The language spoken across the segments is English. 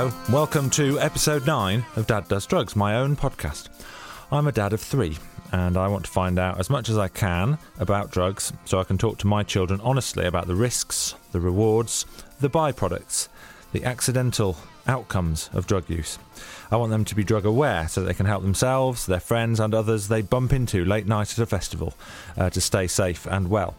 Welcome to episode 9 of Dad Does Drugs, my own podcast. I'm a dad of three, and I want to find out as much as I can about drugs so I can talk to my children honestly about the risks, the rewards, the byproducts, the accidental outcomes of drug use. I want them to be drug aware so they can help themselves, their friends, and others they bump into late night at a festival uh, to stay safe and well.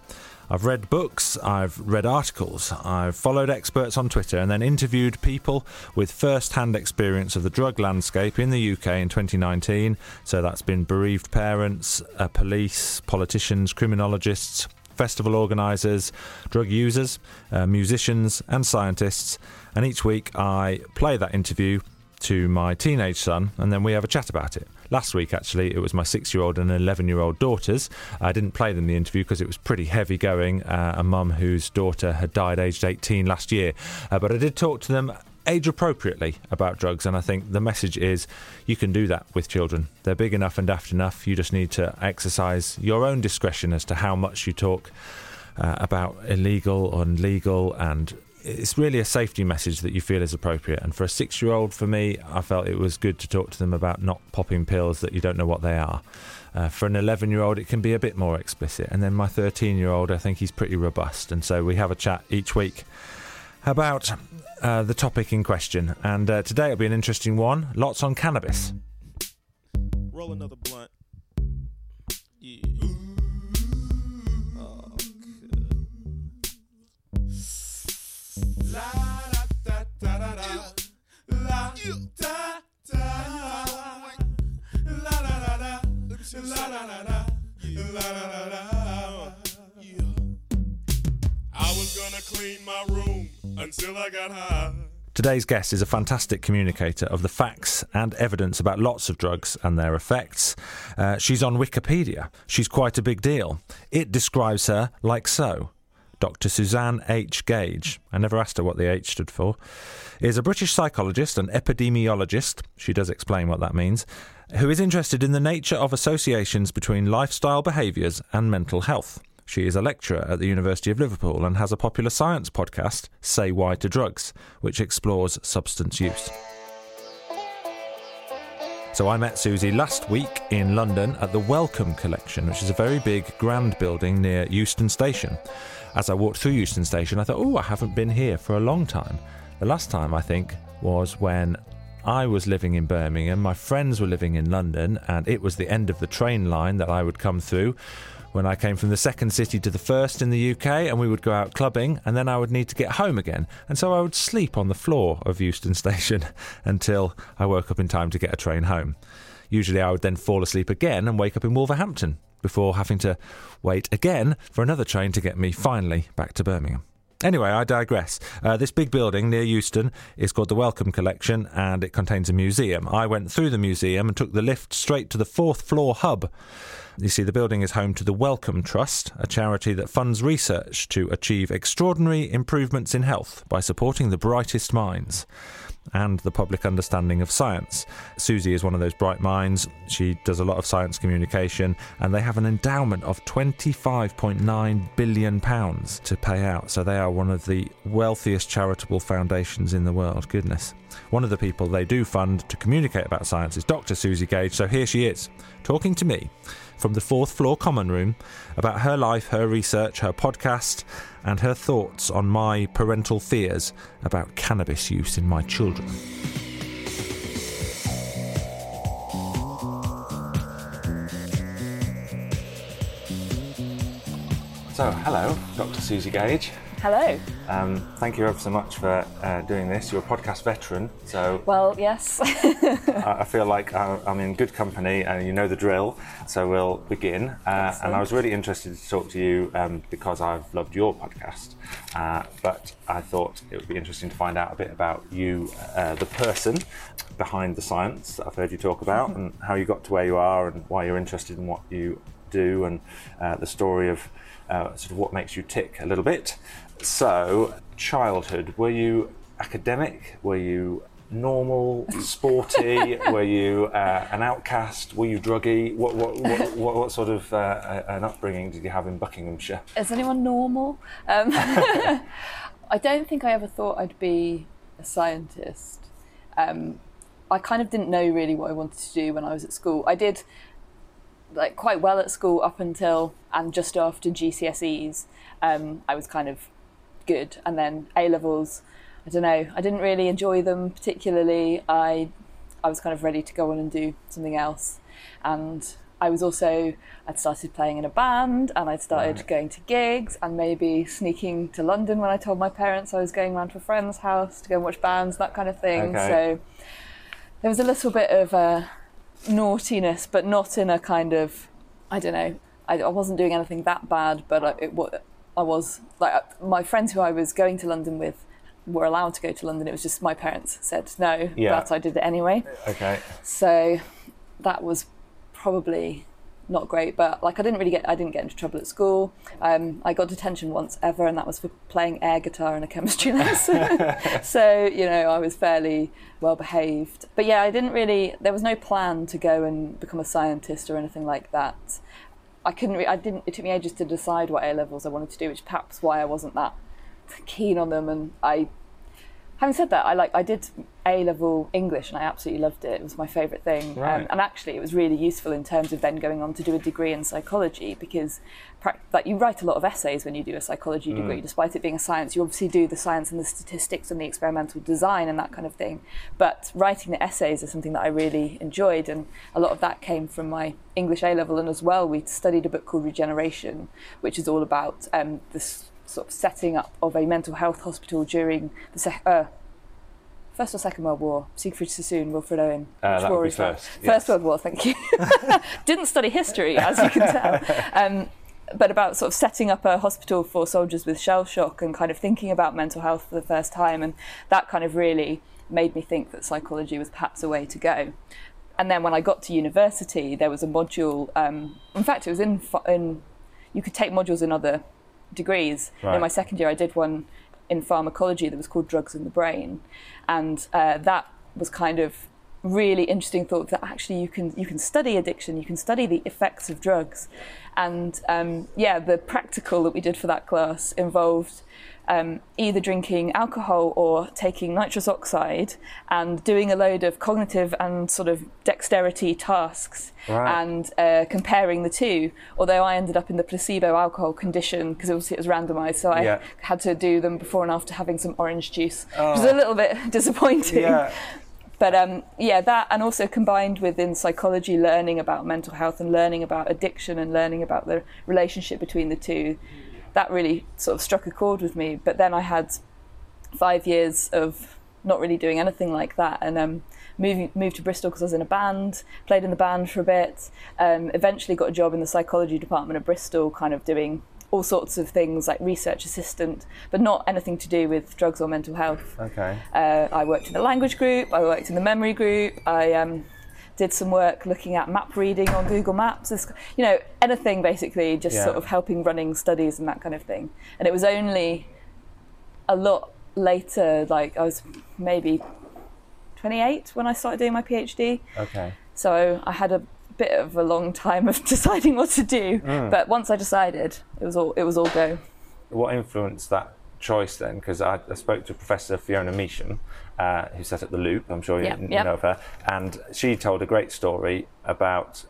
I've read books, I've read articles, I've followed experts on Twitter, and then interviewed people with first hand experience of the drug landscape in the UK in 2019. So that's been bereaved parents, uh, police, politicians, criminologists, festival organisers, drug users, uh, musicians, and scientists. And each week I play that interview to my teenage son, and then we have a chat about it. Last week, actually, it was my six year old and 11 year old daughters. I didn't play them the interview because it was pretty heavy going. Uh, a mum whose daughter had died aged 18 last year. Uh, but I did talk to them age appropriately about drugs, and I think the message is you can do that with children. They're big enough and daft enough. You just need to exercise your own discretion as to how much you talk uh, about illegal and legal and it's really a safety message that you feel is appropriate. And for a six year old, for me, I felt it was good to talk to them about not popping pills that you don't know what they are. Uh, for an 11 year old, it can be a bit more explicit. And then my 13 year old, I think he's pretty robust. And so we have a chat each week about uh, the topic in question. And uh, today it'll be an interesting one lots on cannabis. Roll another blunt. Today's guest is a fantastic communicator of the facts and evidence about lots of drugs and their effects. Uh, she's on Wikipedia. She's quite a big deal. It describes her like so. Dr. Suzanne H. Gage, I never asked her what the H stood for, is a British psychologist and epidemiologist, she does explain what that means, who is interested in the nature of associations between lifestyle behaviours and mental health. She is a lecturer at the University of Liverpool and has a popular science podcast, Say Why to Drugs, which explores substance use. So I met Susie last week in London at the Wellcome Collection, which is a very big, grand building near Euston Station. As I walked through Euston Station, I thought, oh, I haven't been here for a long time. The last time, I think, was when I was living in Birmingham, my friends were living in London, and it was the end of the train line that I would come through when I came from the second city to the first in the UK, and we would go out clubbing, and then I would need to get home again. And so I would sleep on the floor of Euston Station until I woke up in time to get a train home. Usually I would then fall asleep again and wake up in Wolverhampton before having to wait again for another train to get me finally back to Birmingham. Anyway, I digress. Uh, this big building near Euston is called the Wellcome Collection and it contains a museum. I went through the museum and took the lift straight to the fourth floor hub. You see, the building is home to the Wellcome Trust, a charity that funds research to achieve extraordinary improvements in health by supporting the brightest minds and the public understanding of science. Susie is one of those bright minds. She does a lot of science communication, and they have an endowment of £25.9 billion to pay out. So they are one of the wealthiest charitable foundations in the world. Goodness. One of the people they do fund to communicate about science is Dr. Susie Gage. So here she is, talking to me from the fourth floor common room about her life, her research, her podcast, and her thoughts on my parental fears about cannabis use in my children. So, hello, Dr. Susie Gage. Hello. Um, thank you ever so much for uh, doing this. You're a podcast veteran, so Well, yes. I I feel like I'm in good company and you know the drill. So we'll begin. Uh, and I was really interested to talk to you um, because I've loved your podcast. Uh, but I thought it would be interesting to find out a bit about you, uh, the person behind the science that I've heard you talk about, and how you got to where you are, and why you're interested in what you do, and uh, the story of uh, sort of what makes you tick a little bit. So, childhood, were you academic? Were you normal, sporty? were you uh, an outcast? Were you druggy? What, what, what, what, what sort of uh, an upbringing did you have in Buckinghamshire? Is anyone normal? Um, I don't think I ever thought I'd be a scientist. Um, I kind of didn't know really what I wanted to do when I was at school. I did like quite well at school up until and just after GCSEs. Um, I was kind of good, and then A levels. I don't know. I didn't really enjoy them particularly. I I was kind of ready to go on and do something else, and I was also I'd started playing in a band, and I'd started Right. going to gigs, and maybe sneaking to London when I told my parents I was going round to a friend's house to go and watch bands, that kind of thing. Okay. So there was a little bit of uh, naughtiness, but not in a kind of I don't know. I, I wasn't doing anything that bad, but I, it, I was like my friends who I was going to London with were allowed to go to London. It was just my parents said no, Yeah. but I did it anyway. Okay. So that was probably not great, but like I didn't really get I didn't get into trouble at school. Um, I got detention once ever, and that was for playing air guitar in a chemistry lesson. so you know I was fairly well behaved. But yeah, I didn't really. There was no plan to go and become a scientist or anything like that. I couldn't. Re- I didn't. It took me ages to decide what A levels I wanted to do, which perhaps why I wasn't that keen on them. And I having said that, I like I did A level English and I absolutely loved it. It was my favourite thing, Right. um, and actually it was really useful in terms of then going on to do a degree in psychology because, like, you write a lot of essays when you do a psychology degree, despite it being a science. You obviously do the science and the statistics and the experimental design and that kind of thing. But writing the essays is something that I really enjoyed, and a lot of that came from my English A level, and as well we studied a book called Regeneration, which is all about um, this sort of setting up of a mental health hospital during the sec- uh, First or Second World War? Siegfried Sassoon, Wilfred Owen. Uh, that would be first, First yes. World War, thank you. Didn't study history, as you can tell. Um, but about sort of setting up a hospital for soldiers with shell shock and kind of thinking about mental health for the first time. And that kind of really made me think that psychology was perhaps a way to go. And then when I got to university, there was a module. Um, in fact, it was in, in you could take modules in other degrees. Right. In my second year, I did one in pharmacology that was called Drugs in the Brain, and uh, that was kind of really interesting thought that actually you can you can study addiction, you can study the effects of drugs, and um, yeah, the practical that we did for that class involved um, either drinking alcohol or taking nitrous oxide and doing a load of cognitive and sort of dexterity tasks Right. and uh, comparing the two. Although I ended up in the placebo alcohol condition because obviously it was randomised, so I Yeah. had to do them before and after having some orange juice, which was a little bit disappointing. Yeah. But um, yeah, that and also combined within psychology, learning about mental health and learning about addiction and learning about the relationship between the two, that really sort of struck a chord with me. But then I had five years of not really doing anything like that, and um, moving moved to Bristol because I was in a band, played in the band for a bit. Um, eventually got a job in the psychology department at Bristol, kind of doing all sorts of things like research assistant, but not anything to do with drugs or mental health. Okay. Uh, I worked in the language group, I worked in the memory group, I um, did some work looking at map reading on Google Maps, this, you know, anything basically, just Yeah. sort of helping running studies and that kind of thing. And it was only a lot later, like I was maybe 28 when I started doing my PhD. Okay. So I had a bit of a long time of deciding what to do. Mm. But once I decided, it was all it was all go. What influenced that choice then? Because I, I spoke to Professor Fiona Measham, uh, who set up the Loop. I'm sure you, Yeah, you yeah. know of her, and she told a great story about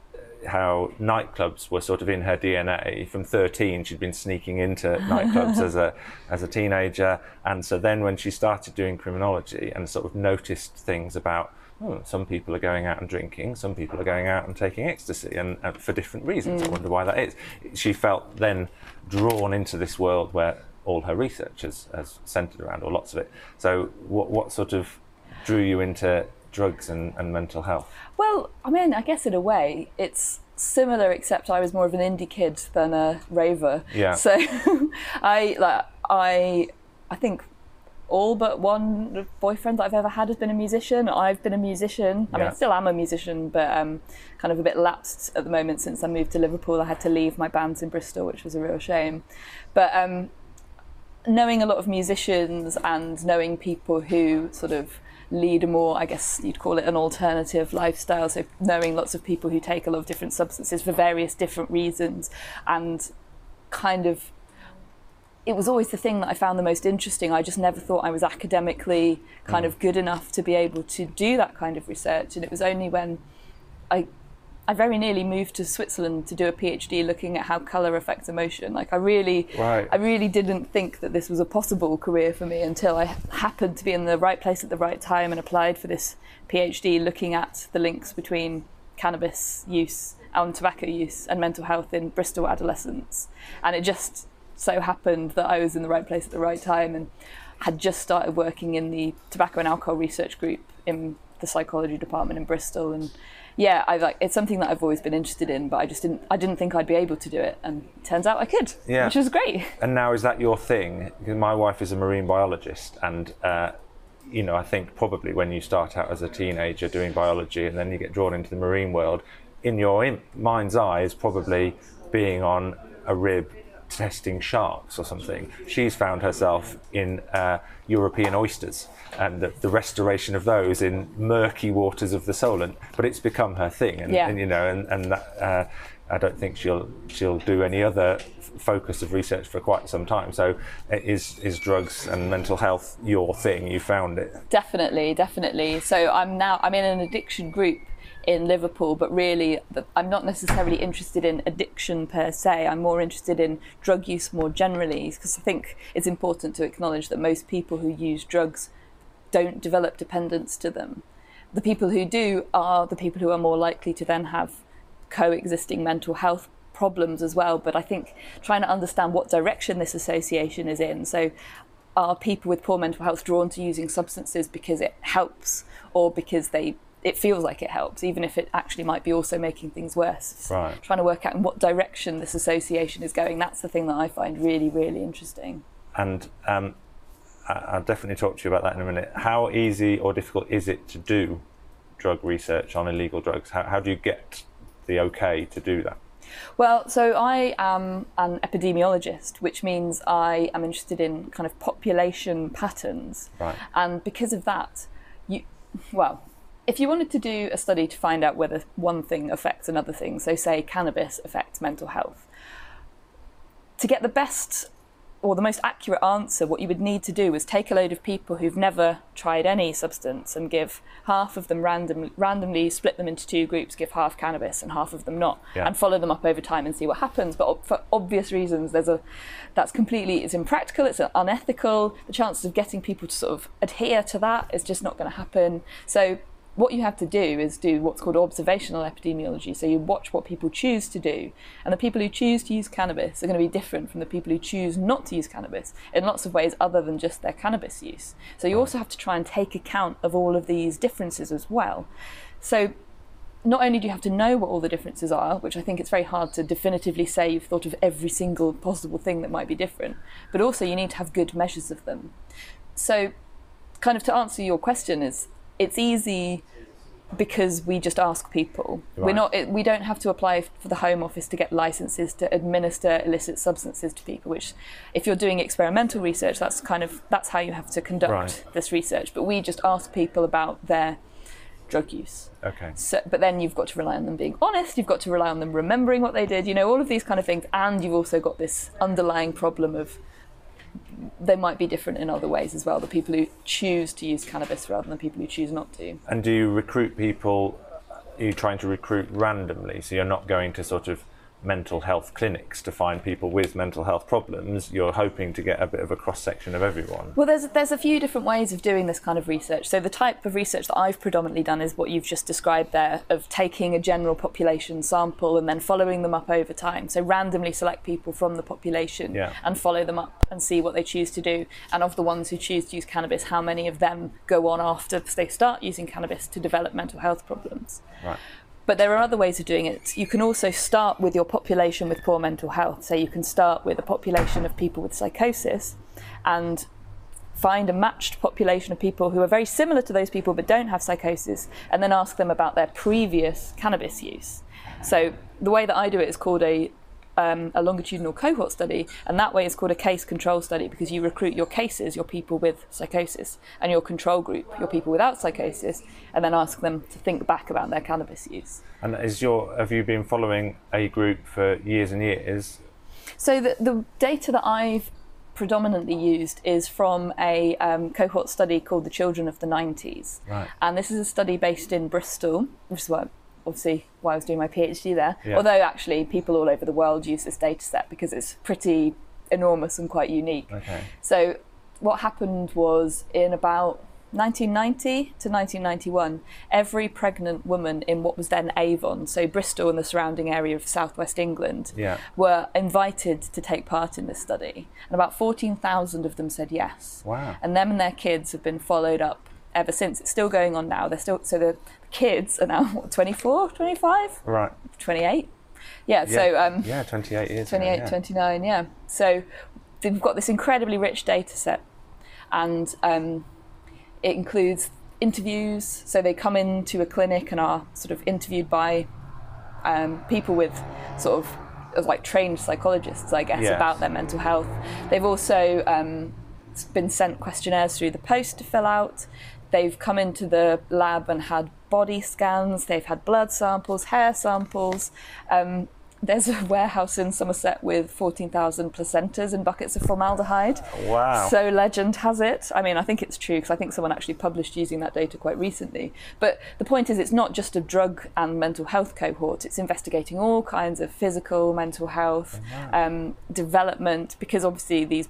how nightclubs were sort of in her DNA. From 13, she'd been sneaking into nightclubs as a as a teenager, and so then when she started doing criminology and sort of noticed things about. Hmm, some people are going out and drinking. Some people are going out and taking ecstasy, and, and for different reasons. I wonder why that is. She felt then drawn into this world where all her research has, has centered around, or lots of it. So, what, what sort of drew you into drugs and, and mental health? Well, I mean, I guess in a way it's similar, except I was more of an indie kid than a raver. Yeah. So I like I I think all but one boyfriend that I've ever had has been a musician. I've been a musician. I mean, I still am a musician, but um, kind of a bit lapsed at the moment since I moved to Liverpool. I had to leave my bands in Bristol, which was a real shame. But um, knowing a lot of musicians and knowing people who sort of lead a more, I guess you'd call it an alternative lifestyle. So knowing lots of people who take a lot of different substances for various different reasons and kind of it was always the thing that I found the most interesting. I just never thought I was academically kind mm. of good enough to be able to do that kind of research. And it was only when I I very nearly moved to Switzerland to do a PhD looking at how colour affects emotion. Like I really Right. I really didn't think that this was a possible career for me until I happened to be in the right place at the right time and applied for this PhD looking at the links between cannabis use and tobacco use and mental health in Bristol adolescents. And it just so happened that I was in the right place at the right time and had just started working in the tobacco and alcohol research group in the psychology department in Bristol and yeah, I like it's something that I've always been interested in, but I just didn't I didn't think I'd be able to do it and turns out I could. Yeah. Which was great. And now is that your thing? Because my wife is a marine biologist, and uh, you know, I think probably when you start out as a teenager doing biology, and then you get drawn into the marine world, in your in- mind's eye is probably being on a rib testing sharks or something. She's found herself in uh, European oysters and the, the restoration of those in murky waters of the Solent. But it's become her thing, and, Yeah. and you know, and, and that, uh, I don't think she'll she'll do any other f- focus of research for quite some time. So, uh, is is drugs and mental health your thing? You found it. Definitely, definitely. So I'm now I'm in an addiction group in Liverpool, but really I'm not necessarily interested in addiction per se. I'm more interested in drug use more generally because I think it's important to acknowledge that most people who use drugs don't develop dependence to them. The people who do are the people who are more likely to then have coexisting mental health problems as well. But I think trying to understand what direction this association is in. So, are people with poor mental health drawn to using substances because it helps or because they it feels like it helps, even if it actually might be also making things worse. Right. Trying to work out in what direction this association is going. That's the thing that I find really, really interesting. And um, I- I'll definitely talk to you about that in a minute. How easy or difficult is it to do drug research on illegal drugs? How, how do you get the okay to do that? Well, so I am an epidemiologist, which means I am interested in kind of population patterns. Right. And because of that, you, well, if you wanted to do a study to find out whether one thing affects another thing, so say cannabis affects mental health, to get the best or the most accurate answer, what you would need to do is take a load of people who've never tried any substance and give half of them random, randomly split them into two groups, give half cannabis and half of them not, Yeah. and follow them up over time and see what happens. But ob- for obvious reasons, there's a that's completely it's impractical, it's unethical. The chances of getting people to sort of adhere to that is just not going to happen. So what you have to do is do what's called observational epidemiology. So you watch what people choose to do, and the people who choose to use cannabis are going to be different from the people who choose not to use cannabis in lots of ways other than just their cannabis use. So you also have to try and take account of all of these differences as well. So not only do you have to know what all the differences are, which I think it's very hard to definitively say you've thought of every single possible thing that might be different, but also you need to have good measures of them. So, kind of to answer your question, is it's easy because we just ask people. We're not. It, we don't have to apply for the Home Office to get licenses to administer illicit substances to people. Which, if you're doing experimental research, that's kind of that's how you have to conduct Right. this research. But we just ask people about their drug use. Okay. So, but then you've got to rely on them being honest. You've got to rely on them remembering what they did. You know, all of these kind of things, and you've also got this underlying problem of they might be different in other ways as well. The people who choose to use cannabis rather than the people who choose not to. And do you recruit people? Are you trying to recruit randomly? So you're not going to sort of mental health clinics to find people with mental health problems, you're hoping to get a bit of a cross section of everyone. Well, there's there's a few different ways of doing this kind of research. So the type of research that I've predominantly done is what you've just described there, of taking a general population sample and then following them up over time. So randomly select people from the population Yeah. and follow them up and see what they choose to do. And of the ones who choose to use cannabis, how many of them go on after they start using cannabis to develop mental health problems. Right. But there are other ways of doing it. You can also start with your population with poor mental health. So you can start with a population of people with psychosis and find a matched population of people who are very similar to those people but don't have psychosis and then ask them about their previous cannabis use. So the way that I do it is called a um, a longitudinal cohort study, and that way it's called a case control study because you recruit your cases, your people with psychosis, and your control group, your people without psychosis, and then ask them to think back about their cannabis use. And is your have you been following a group for years and years? So the, the data that I've predominantly used is from a um, cohort study called the Children of the 90s. Right. And this is a study based in Bristol, which is what, obviously why I was doing my PhD there. Yeah. Although actually people all over the world use this data set because it's pretty enormous and quite unique. Okay. So what happened was in about 1990 to 1991, every pregnant woman in what was then Avon, so Bristol and the surrounding area of southwest England, Yeah. were invited to take part in this study. And about 14,000 of them said yes. Wow. And them and their kids have been followed up ever since. It's still going on now. They're still so the kids are now what, 24, 25, Right. 28. Yeah, so um, yeah, 28 years. ago, 28, yeah. 29, yeah. So they've got this incredibly rich data set, and um, it includes interviews. So they come into a clinic and are sort of interviewed by um, people with sort of, of like trained psychologists, I guess, Yes. about their mental health. They've also um, been sent questionnaires through the post to fill out. They've come into the lab and had body scans. They've had blood samples, hair samples. Um, there's a warehouse in Somerset with 14,000 placentas in buckets of formaldehyde. Wow. So legend has it. I mean, I think it's true because I think someone actually published using that data quite recently. But the point is, it's not just a drug and mental health cohort. It's investigating all kinds of physical, mental health, um, development, because obviously these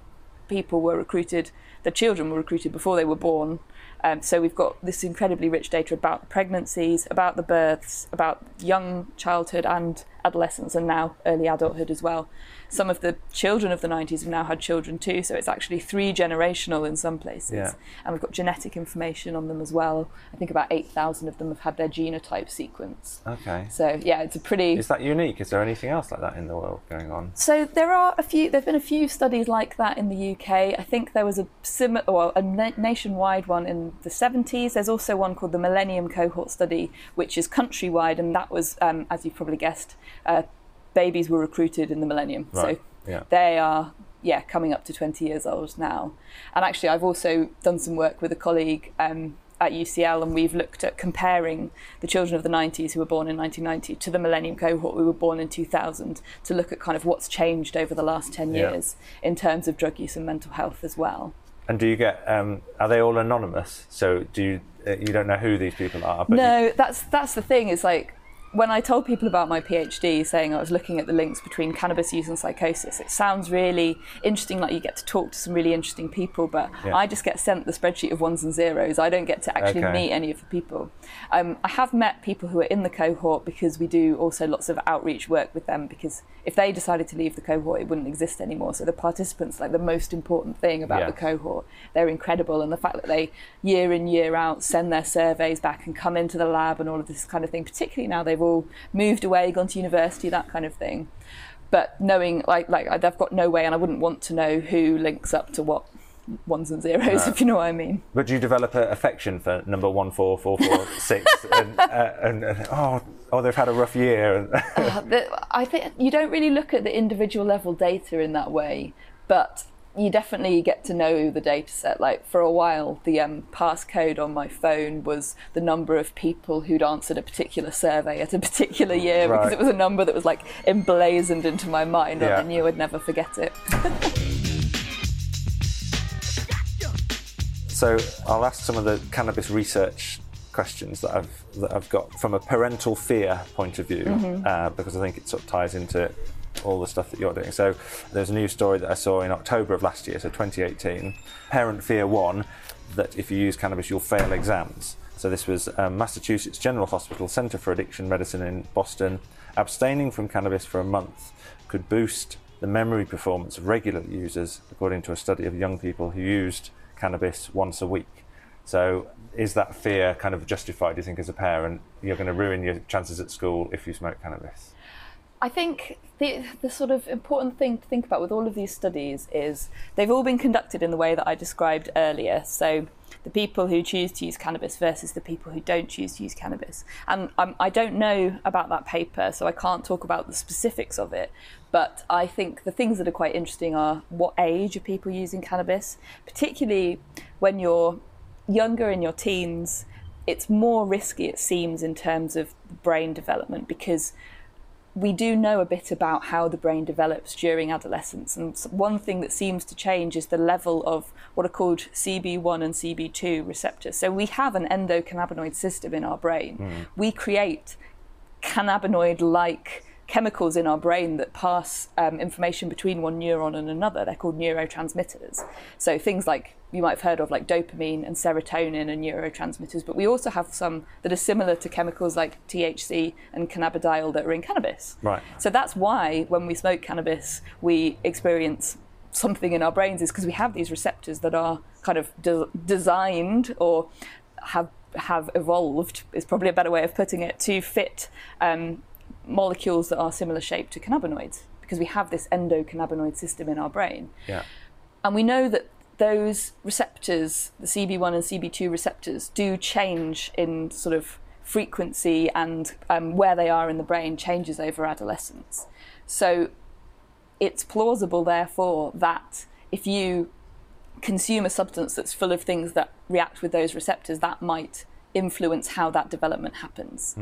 people were recruited, the children were recruited before they were born. Um, so we've got this incredibly rich data about pregnancies, about the births, about young childhood and adolescence, and now early adulthood as well. Some of the children of the 90s have now had children too, so it's actually three generational in some places. Yeah. And we've got genetic information on them as well. I think about 8,000 of them have had their genotype sequenced. Okay. So yeah, it's a pretty. Is that unique? Is there anything else like that in the world going on? So there are a few. There've been a few studies like that in the UK. I think there was a similar, well, a na- nationwide one in the 70s. There's also one called the Millennium Cohort Study, which is countrywide, and that was, um, as you've probably guessed, uh, babies were recruited in the Millennium. Right, So yeah. they are, yeah, coming up to 20 years old now. And actually, I've also done some work with a colleague. Um, at UCL, and we've looked at comparing the children of the 90s who were born in 1990 to the Millennium cohort who were born in 2000 to look at kind of what's changed over the last 10 Yeah. years in terms of drug use and mental health as well. And do you get? Um, are they all anonymous? So do you? Uh, you don't know who these people are? But you- no, that's that's the thing. Is like when I told people about my PhD, saying I was looking at the links between cannabis use and psychosis, it sounds really interesting. Like you get to talk to some really interesting people, but Yeah. I just get sent the spreadsheet of ones and zeros. I don't get to actually Okay. meet any of the people. Um, I have met people who are in the cohort because we do also lots of outreach work with them. Because if they decided to leave the cohort, it wouldn't exist anymore. So the participants, like the most important thing about Yeah. the cohort, they're incredible, and the fact that they year in year out send their surveys back and come into the lab and all of this kind of thing. Particularly now they've all moved away, gone to university, that kind of thing. But knowing, like, like I've got no way, and I wouldn't want to know who links up to what ones and zeros, if you know what I mean. But do you develop an affection for number one four four four six? And, uh, and, and oh, oh, they've had a rough year. the, I think you don't really look at the individual level data in that way, but you definitely get to know the data set. Like for a while, the um, passcode on my phone was the number of people who'd answered a particular survey at a particular year because it was a number that was like emblazoned into my mind, Yeah. and I knew I'd never forget it. So I'll ask some of the cannabis research questions that I've that I've got from a parental fear point of view, uh, because I think it sort of ties into all the stuff that you're doing. So there's a new story that I saw in October of last year, so 2018. Parent fear one that if you use cannabis, you'll fail exams. So this was um, Massachusetts General Hospital Center for Addiction Medicine in Boston. Abstaining from cannabis for a month could boost the memory performance of regular users, according to a study of young people who used cannabis once a week. So, is that fear kind of justified? Do you think, as a parent, you're going to ruin your chances at school if you smoke cannabis? I think the, the sort of important thing to think about with all of these studies is they've all been conducted in the way that I described earlier. So the people who choose to use cannabis versus the people who don't choose to use cannabis. And I don't know about that paper, so I can't talk about the specifics of it. But I think the things that are quite interesting are what age are people using cannabis, particularly when you're younger in your teens. It's more risky, it seems, in terms of brain development because we do know a bit about how the brain develops during adolescence. And one thing that seems to change is the level of what are called CB1 and CB2 receptors. So we have an endocannabinoid system in our brain. Hmm. We create cannabinoid like chemicals in our brain that pass um, information between one neuron and another. They're called neurotransmitters. So things like you might have heard of, like dopamine and serotonin, and neurotransmitters. But we also have some that are similar to chemicals like THC and cannabidiol that are in cannabis. Right. So that's why when we smoke cannabis, we experience something in our brains, is because we have these receptors that are kind of de- designed or have have evolved is probably a better way of putting it to fit um, molecules that are similar shape to cannabinoids because we have this endocannabinoid system in our brain. Yeah. And we know that those receptors, the CB1 and CB2 receptors, do change in sort of frequency and um, where they are in the brain changes over adolescence. So it's plausible, therefore, that if you consume a substance that's full of things that react with those receptors, that might influence how that development happens.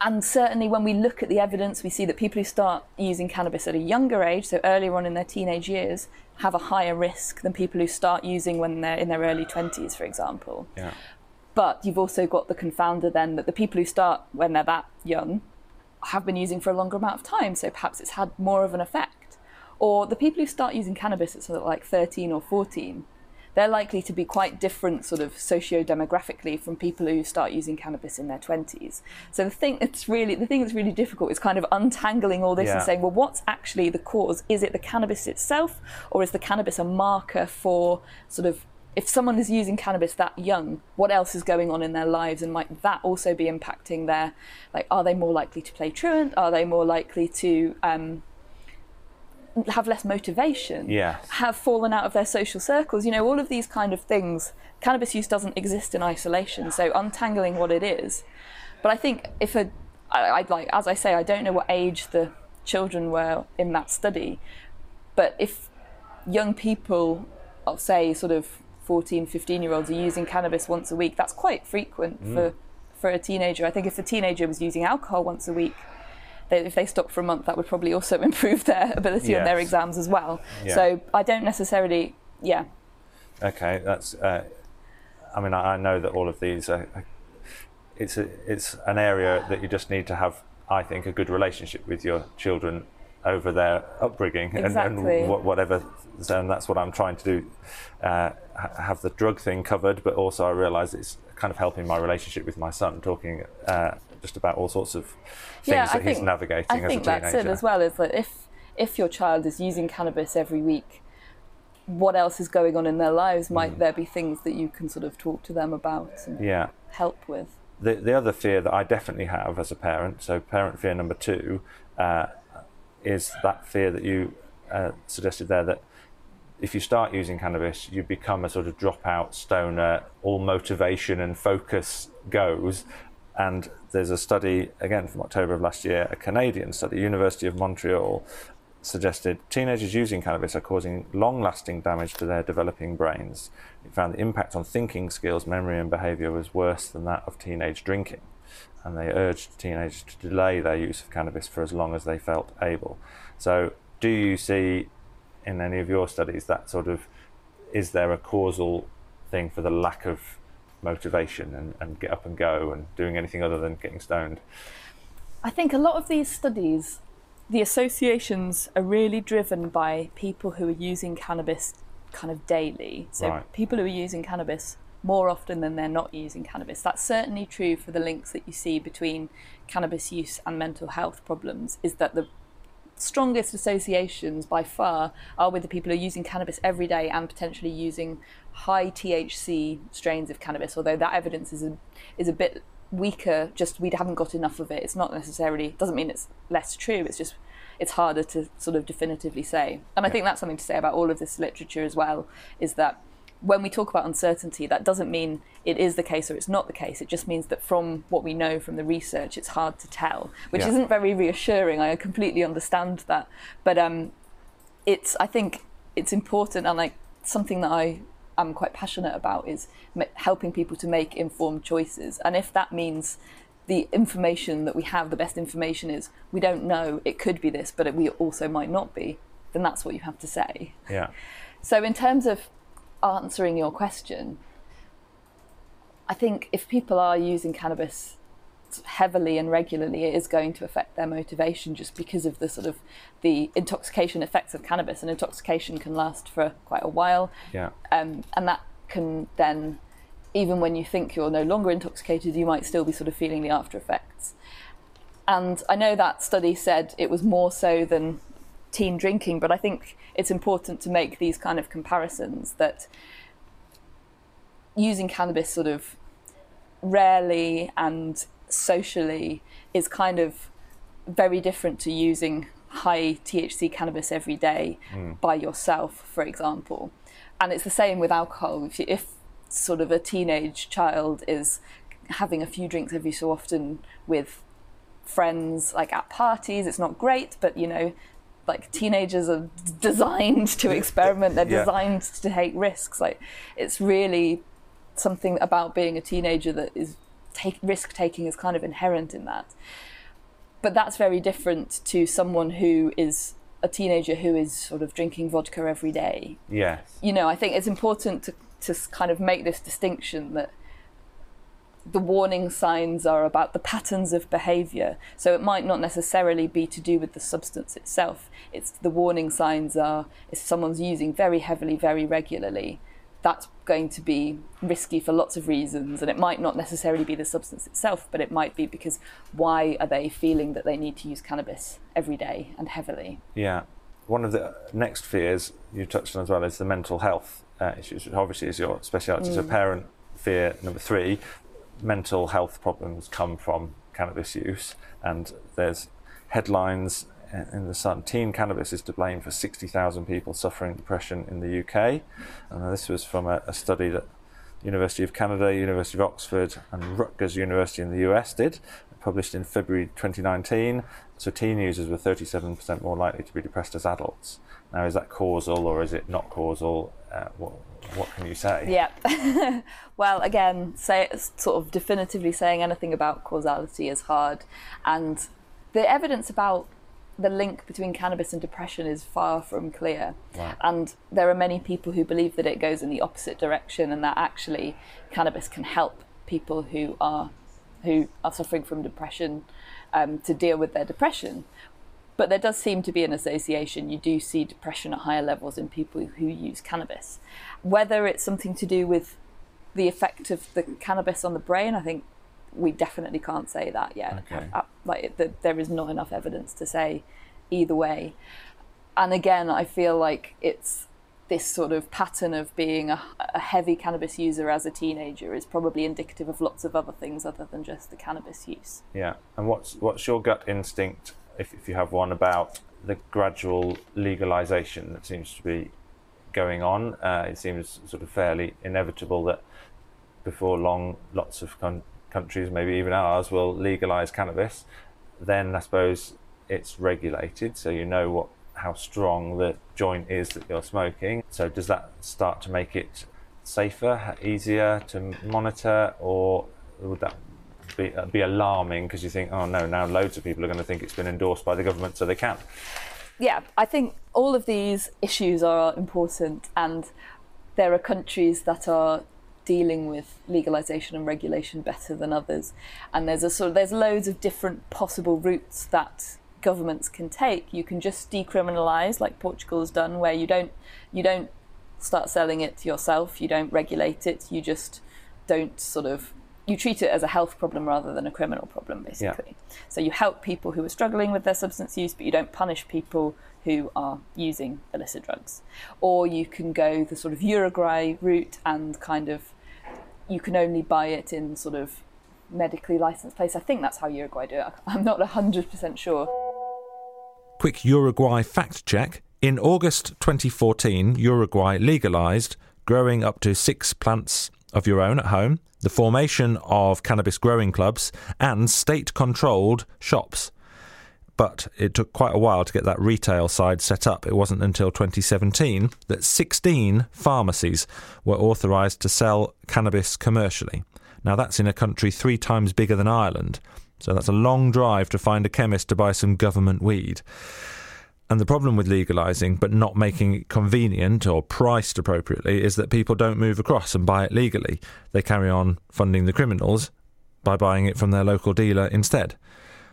And certainly, when we look at the evidence, we see that people who start using cannabis at a younger age, so earlier on in their teenage years, have a higher risk than people who start using when they're in their early 20s, for example. Yeah. But you've also got the confounder then that the people who start when they're that young have been using for a longer amount of time, so perhaps it's had more of an effect. Or the people who start using cannabis at sort of like 13 or 14, they're likely to be quite different sort of socio-demographically from people who start using cannabis in their 20s. So the thing that's really the thing that's really difficult is kind of untangling all this Yeah. and saying, well, what's actually the cause? Is it the cannabis itself, or is the cannabis a marker for sort of if someone is using cannabis that young, what else is going on in their lives, and might that also be impacting their like? Are they more likely to play truant? Are they more likely to um, have less motivation? Yes. have fallen out of their social circles. You know, all of these kind of things. Cannabis use doesn't exist in isolation, so untangling what it is. But I think if a, I, I'd like, as I say, I don't know what age the children were in that study, but if young people, I'll say sort of 14, 15 year olds are using cannabis once a week, that's quite frequent mm. for, for a teenager. I think if a teenager was using alcohol once a week, they, if they stopped for a month, that would probably also improve their ability on their exams as well. Yeah. So I don't necessarily, yeah, Okay, that's. Uh, I mean, I, I know that all of these are. It's a, it's an area that you just need to have, I think, a good relationship with your children over their upbringing and, Exactly. and wha- whatever. So, and that's what I'm trying to do. Uh, have the drug thing covered, but also I realise it's kind of helping my relationship with my son, talking uh, just about all sorts of things yeah, that think, he's navigating I as think a that's it as well. Is that if if your child is using cannabis every week, what else is going on in their lives? Might Mm. there be things that you can sort of talk to them about and Yeah. help with? the the other fear that I definitely have as a parent, so parent fear number two, uh, is that fear that you uh, suggested there that if you start using cannabis, you become a sort of dropout stoner, all motivation and focus goes. And there's a study, again from October of last year, a Canadian study, University of Montreal, suggested teenagers using cannabis are causing long lasting damage to their developing brains. It found the impact on thinking skills, memory, and behaviour was worse than that of teenage drinking. And they urged teenagers to delay their use of cannabis for as long as they felt able. So, do you see in any of your studies that sort of is there a causal thing for the lack of motivation and, and get up and go and doing anything other than getting stoned. I think a lot of these studies, the associations are really driven by people who are using cannabis kind of daily. So Right. people who are using cannabis more often than they're not using cannabis. That's certainly true for the links that you see between cannabis use and mental health problems, is that the strongest associations by far are with the people who are using cannabis every day and potentially using high THC strains of cannabis, although that evidence is a, is a bit weaker, just we haven't got enough of it. It's not necessarily, doesn't mean it's less true, it's just, it's harder to sort of definitively say. And I think that's something to say about all of this literature as well, is that when we talk about uncertainty, that doesn't mean it is the case or it's not the case. It just means that from what we know from the research, it's hard to tell, which Yeah. isn't very reassuring. I completely understand that, but um, it's I think it's important and like something that I am quite passionate about is ma- helping people to make informed choices. And if that means the information that we have, the best information is we don't know, it could be this, but it, we also might not be. Then that's what you have to say. Yeah. So, in terms of answering your question, I think if people are using cannabis heavily and regularly, it is going to affect their motivation just because of the sort of the intoxication effects of cannabis. And intoxication can last for quite a while, Yeah. um, and that can then, even when you think you're no longer intoxicated, you might still be sort of feeling the after effects. And I know that study said it was more so than teen drinking, but I think it's important to make these kind of comparisons that using cannabis sort of rarely and socially is kind of very different to using high THC cannabis every day hmm. by yourself, for example. And it's the same with alcohol. If, you, if sort of a teenage child is having a few drinks every so often with friends, like at parties, it's not great, but you know, like teenagers are designed to experiment, they're Yeah. designed to take risks. Like, it's really something about being a teenager that is take risk taking is kind of inherent in that. But that's very different to someone who is a teenager who is sort of drinking vodka every day. Yes. You know, I think it's important to to kind of make this distinction that the warning signs are about the patterns of behavior. So it might not necessarily be to do with the substance itself. It's the warning signs are if someone's using very heavily, very regularly, that's going to be risky for lots of reasons. And it might not necessarily be the substance itself, but it might be because why are they feeling that they need to use cannabis every day and heavily? Yeah. One of the next fears you touched on as well is the mental health uh, issues, which obviously is your speciality. So, parent fear number three mental health problems come from cannabis use. And there's headlines in the Sun teen cannabis is to blame for 60,000 people suffering depression in the UK. And this was from a, a study that University of Canada, University of Oxford, and Rutgers University in the US did, published in February 2019. So, teen users were 37% more likely to be depressed as adults. Now, is that causal or is it not causal? Uh, what, what can you say? Yeah. well, again, say sort of definitively saying anything about causality is hard, and the evidence about the link between cannabis and depression is far from clear. Right. And there are many people who believe that it goes in the opposite direction, and that actually cannabis can help people who are who are suffering from depression um, to deal with their depression. But there does seem to be an association. You do see depression at higher levels in people who use cannabis. Whether it's something to do with the effect of the cannabis on the brain, I think we definitely can't say that yet. Okay. Uh, Like the, there is not enough evidence to say either way. And again, I feel like it's this sort of pattern of being a, a heavy cannabis user as a teenager is probably indicative of lots of other things other than just the cannabis use. Yeah. And what's what's your gut instinct, if, if you have one, about the gradual legalization that seems to be going on? Uh, it seems sort of fairly inevitable that before long, lots of con- countries, maybe even ours, will legalize cannabis. Then I suppose it's regulated, so you know what how strong the joint is that you're smoking. So does that start to make it safer, easier to monitor, or would that be, uh, be alarming because you think, oh no, now loads of people are going to think it's been endorsed by the government, so they can't? yeah, I think all of these issues are important, and there are countries that are dealing with legalization and regulation better than others. And there's a sort of there's loads of different possible routes that governments can take. You can just decriminalize, like Portugal has done, where you don't you don't start selling it yourself, you don't regulate it, you just don't sort of you treat it as a health problem rather than a criminal problem, basically. So you help people who are struggling with their substance use, but you don't punish people who are using illicit drugs. Or you can go the sort of Uruguay route and kind of you can only buy it in sort of medically licensed place. I think that's how Uruguay do it. I'm not 100% sure. Quick Uruguay fact check. In August 2014, Uruguay legalized growing up to six plants of your own at home, the formation of cannabis growing clubs, and state controlled shops. But it took quite a while to get that retail side set up. It wasn't until 2017 that 16 pharmacies were authorised to sell cannabis commercially. Now, that's in a country three times bigger than Ireland, so that's a long drive to find a chemist to buy some government weed. And the problem with legalising but not making it convenient or priced appropriately is that people don't move across and buy it legally. They carry on funding the criminals by buying it from their local dealer instead.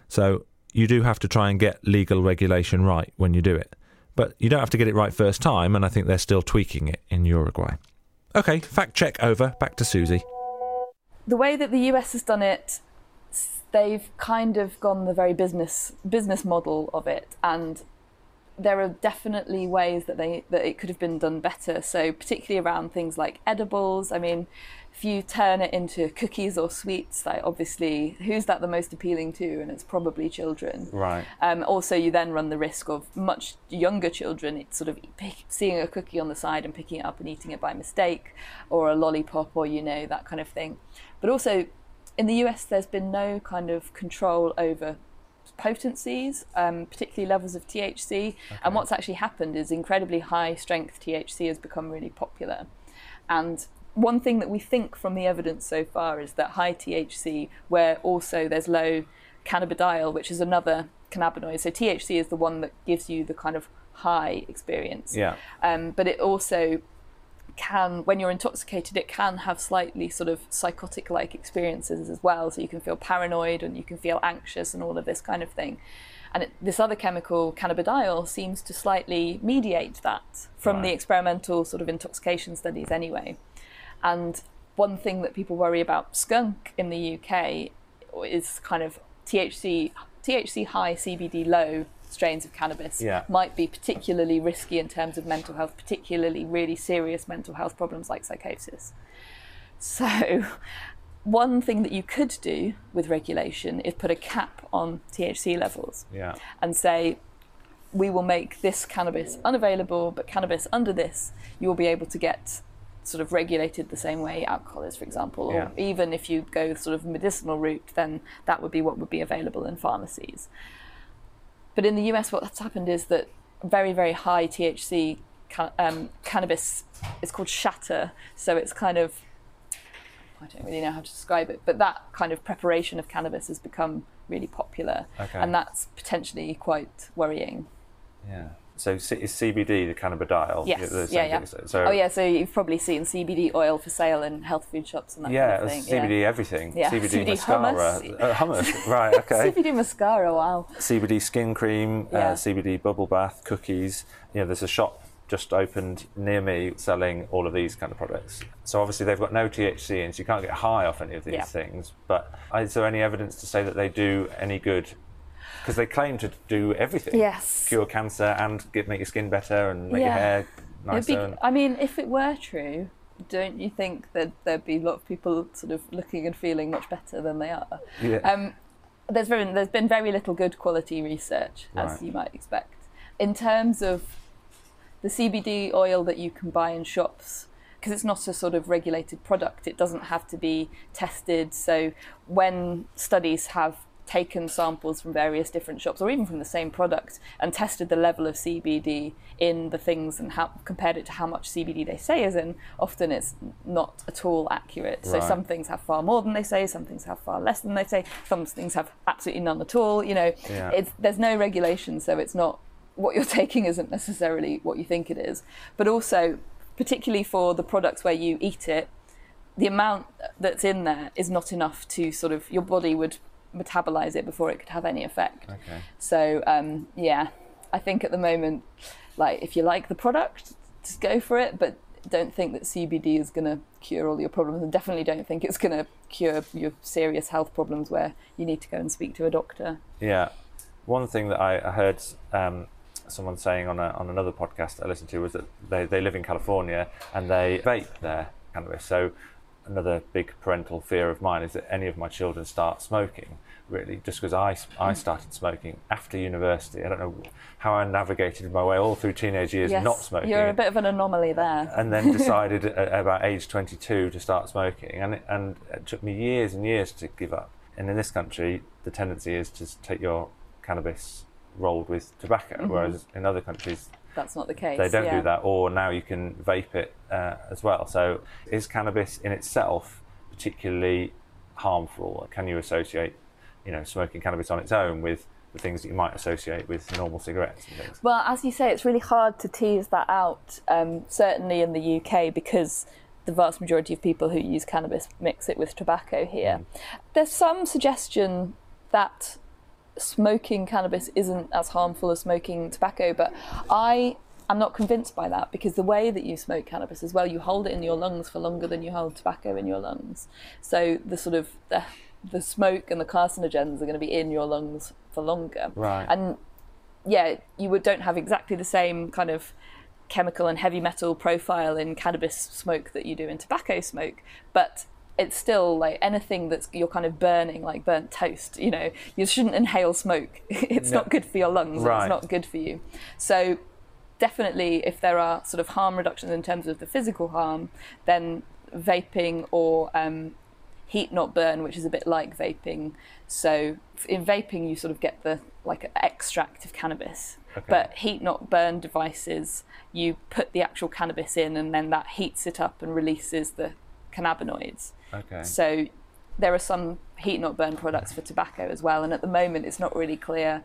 So you do have to try and get legal regulation right when you do it. But you don't have to get it right first time, and I think they're still tweaking it in Uruguay. Okay, fact check over. Back to Susie. the way that the US has done it, they've kind of gone the very business business model of it, and there are definitely ways that they that it could have been done better. So particularly around things like edibles. I mean, if you turn it into cookies or sweets, like obviously, who's that the most appealing to? And it's probably children. Right. Um, also, you then run the risk of much younger children it's sort of pick, seeing a cookie on the side and picking it up and eating it by mistake, or a lollipop, or you know that kind of thing. But also, in the US, there's been no kind of control over potencies, um, particularly levels of THC. And what's actually happened is incredibly high strength THC has become really popular. And one thing that we think from the evidence so far is that high THC, where also there's low cannabidiol, which is another cannabinoid. So THC is the one that gives you the kind of high experience. Yeah. Um, but it also can, when you're intoxicated, it can have slightly sort of psychotic like experiences as well. So you can feel paranoid and you can feel anxious and all of this kind of thing. And it, this other chemical, cannabidiol, seems to slightly mediate that from the experimental sort of intoxication studies anyway. And one thing that people worry about skunk in the UK is kind of THC, THC high, CBD low strains of cannabis Yeah. might be particularly risky in terms of mental health, particularly really serious mental health problems like psychosis. So, one thing that you could do with regulation is put a cap on THC levels Yeah. and say, we will make this cannabis unavailable, but cannabis under this, you will be able to get sort of regulated the same way alcohol is, for example. Yeah. Or even if you go sort of medicinal route, then that would be what would be available in pharmacies. But in the US, what's happened is that very, very high THC ca- um, cannabis is called shatter. So it's kind of, I don't really know how to describe it, but that kind of preparation of cannabis has become really popular. Okay. And that's potentially quite worrying. Yeah. So C- is CBD the cannabidiol? Yes. The Yeah, yeah. So, oh, yeah. So you've probably seen CBD oil for sale in health food shops and that Yeah, kind of thing. CBD everything. Yeah, CBD, CBD mascara. hummus. Uh, hummus. Right. Okay. CBD mascara. Wow. CBD skin cream, Yeah. uh, CBD bubble bath, cookies. You know, there's a shop just opened near me selling all of these kind of products. So obviously they've got no THC in, so you can't get high off any of these Yeah. things. But is there any evidence to say that they do any good? Because they claim to do everything. Yes. Cure cancer and get make your skin better and make your hair nicer. be- and- I mean, if it were true, don't you think that there'd be a lot of people sort of looking and feeling much better than they are? Yeah. Um, there's very, there's been very little good quality research, as Right. you might expect, in terms of the CBD oil that you can buy in shops. Because it's not a sort of regulated product, it doesn't have to be tested. So when studies have taken samples from various different shops or even from the same product and tested the level of CBD in the things and how, compared it to how much CBD they say is in, often it's not at all accurate. So some things have far more than they say, some things have far less than they say, some things have absolutely none at all. You know, Yeah. it's, there's no regulation, so it's not what you're taking isn't necessarily what you think it is. But also, particularly for the products where you eat it, the amount that's in there is not enough to sort of your body would metabolize it before it could have any effect. Okay. So um, yeah, I think at the moment, like if you like the product, just go for it. But don't think that CBD is going to cure all your problems, and definitely don't think it's going to cure your serious health problems where you need to go and speak to a doctor. Yeah. One thing that I, heard um, someone saying on, a, on another podcast I listened to was that they, they live in California and they vape their cannabis. So another big parental fear of mine is that any of my children start smoking. Really, just because I, I mm. started smoking after university. I don't know how I navigated my way all through teenage years yes, not smoking. you're a bit of an anomaly there. and then decided at about age 22 to start smoking and it, and it took me years and years to give up and in this country the tendency is to take your cannabis rolled with tobacco mm-hmm. whereas in other countries That's not the case. they don't yeah. do that or now you can vape it uh, as well so is cannabis in itself particularly harmful can you associate you know smoking cannabis on its own with the things that you might associate with normal cigarettes and things Well, as you say, it's really hard to tease that out, um, certainly in the UK, because the vast majority of people who use cannabis mix it with tobacco here. There's some suggestion that smoking cannabis isn't as harmful as smoking tobacco, but I am not convinced by that because the way that you smoke cannabis as well, you hold it in your lungs for longer than you hold tobacco in your lungs. So the sort of the, the smoke and the carcinogens are going to be in your lungs for longer. Right. And yeah, you would don't have exactly the same kind of chemical and heavy metal profile in cannabis smoke that you do in tobacco smoke, but it's still like anything that's you're kind of burning like burnt toast you know you shouldn't inhale smoke it's No. not good for your lungs and Right. it's not good for you so definitely if there are sort of harm reductions in terms of the physical harm then vaping or um, heat not burn which is a bit like vaping so in vaping you sort of get the like extract of cannabis Okay. but heat not burn devices you put the actual cannabis in and then that heats it up and releases the cannabinoids okay. So there are some heat not burn products for tobacco as well, and at the moment it's not really clear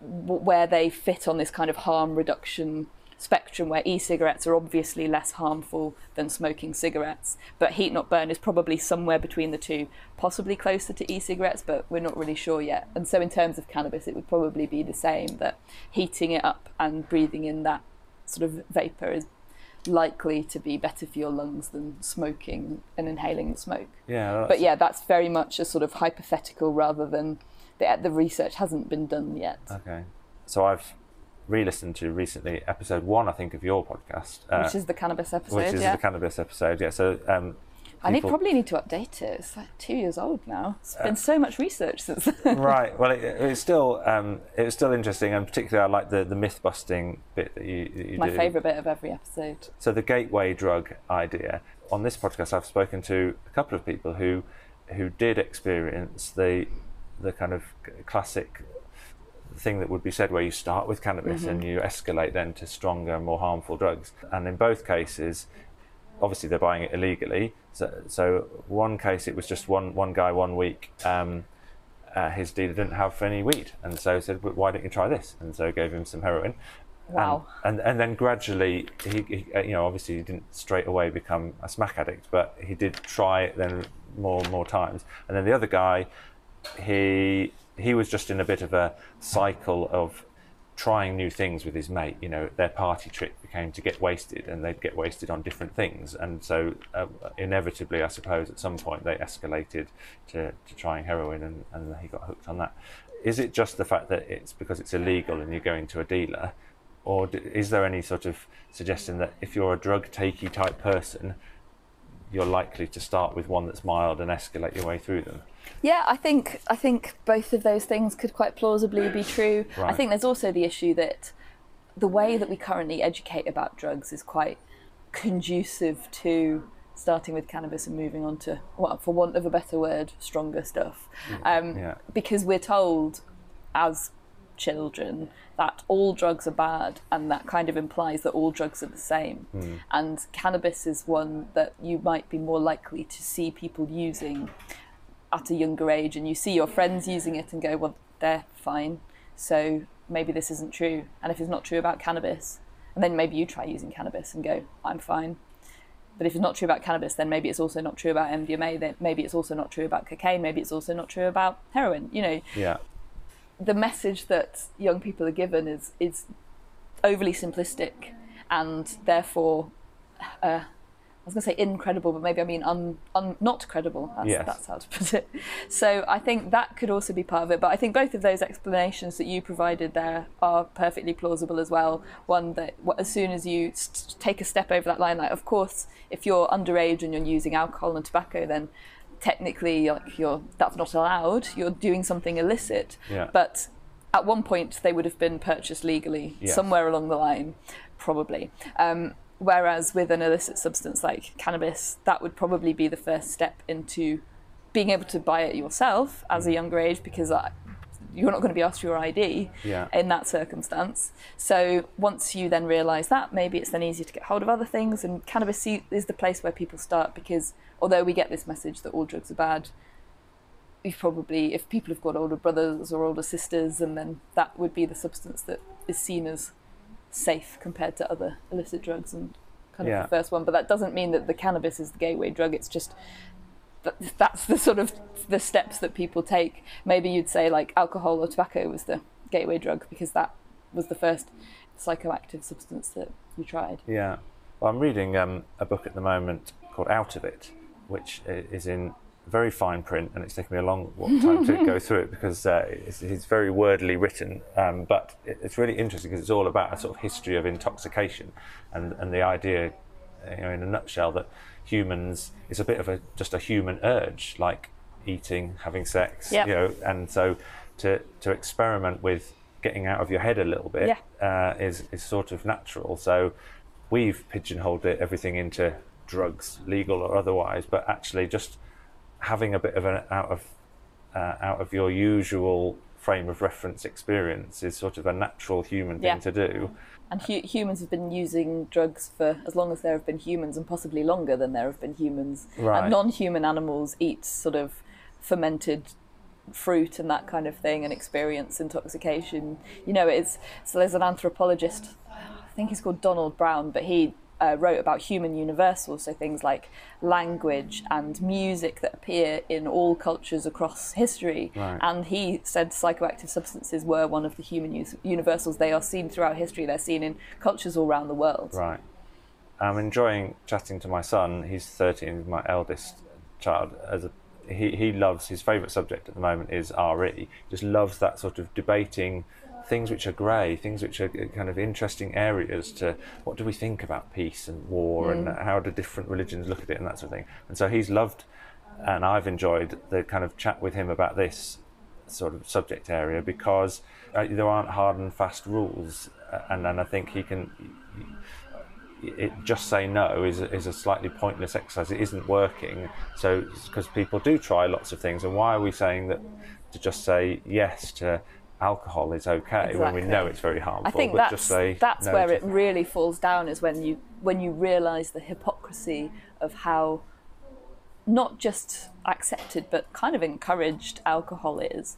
where they fit on this kind of harm reduction spectrum where e-cigarettes are obviously less harmful than smoking cigarettes but heat not burn is probably somewhere between the two possibly closer to e-cigarettes but we're not really sure yet. And so in terms of cannabis it would probably be the same that heating it up and breathing in that sort of vapor is likely to be better for your lungs than smoking and inhaling the smoke yeah but yeah, that's very much a sort of hypothetical rather than the, the research hasn't been done yet. Okay. So I've re-listened to recently episode one, I think, of your podcast, uh, which is the cannabis episode. which is yeah, the cannabis episode. Yeah. So um, I need probably need to update it. It's like two years old now. It's been so much research since. right. Well, it, it's still um, it was still interesting, and particularly I like the the myth busting bit that you, that you My do. favourite bit of every episode. So the gateway drug idea. On this podcast, I've spoken to a couple of people who who did experience the the kind of classic thing that would be said where you start with cannabis and you escalate then to stronger, more harmful drugs. And in both cases, obviously they're buying it illegally. So, so one case it was just one one guy one week. Um, uh, his dealer didn't have any weed, and so said, "Well, "Why don't you try this?" And so gave him some heroin. Wow. And, and and then gradually, he, he uh, you know obviously he didn't straight away become a smack addict, but he did try it then more and more times. And then the other guy, he he was just in a bit of a cycle of trying new things with his mate. You know, their party trick became to get wasted, and they'd get wasted on different things. And so, uh, inevitably, I suppose, at some point they escalated to, to trying heroin, and, and he got hooked on that. Is it just the fact that it's because it's illegal and you're going to a dealer, or is there any sort of suggestion that if you're a drug takey type person, you're likely to start with one that's mild and escalate your way through them? Yeah, I think I think both of those things could quite plausibly be true. I think there's also the issue that the way that we currently educate about drugs is quite conducive to starting with cannabis and moving on to, well, for want of a better word, stronger stuff. Um, Yeah. Because we're told as children that all drugs are bad, and that kind of implies that all drugs are the same. And cannabis is one that you might be more likely to see people using at a younger age and you see your friends using it and go, well, they're fine. So maybe this isn't true. And if it's not true about cannabis, and then maybe you try using cannabis and go, I'm fine. But if it's not true about cannabis, then maybe it's also not true about MDMA. Then maybe it's also not true about cocaine. Maybe it's also not true about heroin. You know, Yeah. the message that young people are given is is overly simplistic and therefore uh, I was going to say incredible, but maybe I mean un, un, not credible. That's, Yes. that's how to put it. So I think that could also be part of it. But I think both of those explanations that you provided there are perfectly plausible as well. One that as soon as you take a step over that line, like of course, if you're underage and you're using alcohol and tobacco, then technically like you're that's not allowed. You're doing something illicit. Yeah. But at one point, they would have been purchased legally Yes. somewhere along the line, probably. Um, whereas with an illicit substance like cannabis, that would probably be the first step into being able to buy it yourself as a Mm. younger age because uh, you're not going to be asked for your ID Yeah. in that circumstance. So once you then realise that, maybe it's then easier to get hold of other things. And cannabis is the place where people start because although we get this message that all drugs are bad, you've probably, if people have got older brothers or older sisters, and then that would be the substance that is seen as safe compared to other illicit drugs and kind of Yeah. the first one. But that doesn't mean that the cannabis is the gateway drug. It's just that that's the sort of the steps that people take. Maybe you'd say like alcohol or tobacco was the gateway drug because that was the first psychoactive substance that you tried. Yeah. Well, I'm reading um, a book at the moment called Out of It, which is in very fine print, and it's taken me a long time to go through it because uh, it's, it's very wordily written. Um, but it, it's really interesting because it's all about a sort of history of intoxication, and and the idea, you know, in a nutshell, that humans it's a bit of a just a human urge, like eating, having sex, Yep. you know, and so to to experiment with getting out of your head a little bit uh, is is sort of natural. So we've pigeonholed it everything into drugs, legal or otherwise, but actually just having a bit of an out of uh, out of your usual frame of reference experience is sort of a natural human thing Yeah. to do. And hu- humans have been using drugs for as long as there have been humans, and possibly longer than there have been humans. Right. And non-human animals eat sort of fermented fruit and that kind of thing, and experience intoxication. You know, it's so. There's an anthropologist, I think he's called Donald Brown, but he uh, wrote about human universals, so things like language and music that appear in all cultures across history. Right. And he said psychoactive substances were one of the human universals. They are seen throughout history. They're seen in cultures all around the world. Right. I'm enjoying chatting to my son. He's 13, my eldest child. As a, he, he loves his favourite subject at the moment is RE. Just loves that sort of debating things which are grey, things which are kind of interesting areas to what do we think about peace and war and how do different religions look at it and that sort of thing. And so he's loved, and I've enjoyed the kind of chat with him about this sort of subject area because uh, there aren't hard and fast rules, uh, and and I think he can. It just say no is is a slightly pointless exercise. It isn't working. So because people do try lots of things, and why are we saying that to just say yes to alcohol is okay when we know it's very harmful? I think but that's just say that's no where it really falls down is when you when you realise the hypocrisy of how not just accepted but kind of encouraged alcohol is,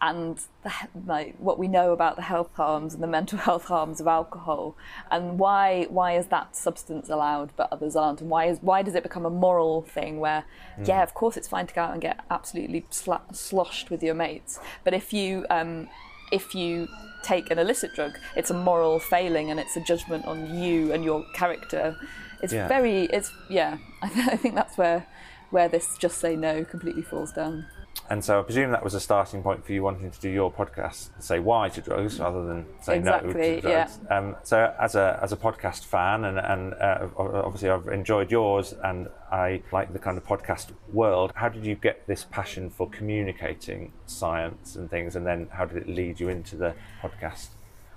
and the, like what we know about the health harms and the mental health harms of alcohol, and why why is that substance allowed but others aren't, and why is why does it become a moral thing where yeah of course it's fine to go out and get absolutely sla- sloshed with your mates, but if you um, if you take an illicit drug, it's a moral failing and it's a judgment on you and your character. It's Yeah. very, it's yeah. I, th- I think that's where where this just say no completely falls down. And so I presume that was a starting point for you wanting to do your podcast, say why to drugs rather than say no to drugs. Um, so as a as a podcast fan, and and uh, obviously I've enjoyed yours, and I like the kind of podcast world. How did you get this passion for communicating science and things, and then how did it lead you into the podcast?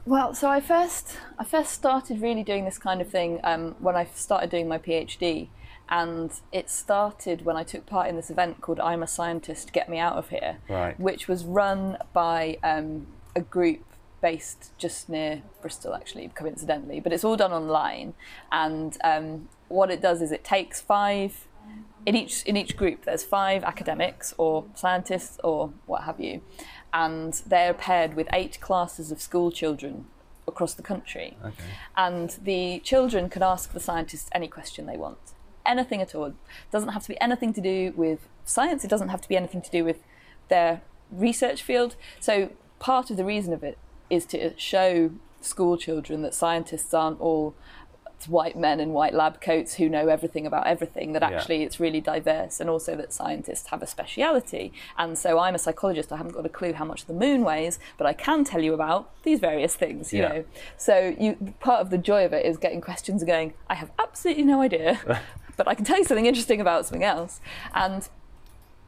Well, so I first I first started really doing this kind of thing um, when I started doing my PhD, and it started when I took part in this event called "I'm a Scientist, Get Me Out of Here," Right. which was run by um, a group based just near Bristol, actually, coincidentally. But it's all done online, and um, what it does is it takes five in each in each group there's five academics or scientists or what have you and they're paired with eight classes of school children across the country Okay. and the children can ask the scientists any question they want anything at all. It doesn't have to be anything to do with science. It doesn't have to be anything to do with their research field. So part of the reason of it is to show school children that scientists aren't all white men in white lab coats who know everything about everything that Yeah. actually it's really diverse and also that scientists have a speciality and so i'm a psychologist i haven't got a clue how much the moon weighs but i can tell you about these various things you Yeah. know so you part of the joy of it is getting questions and going i have absolutely no idea but i can tell you something interesting about something else. And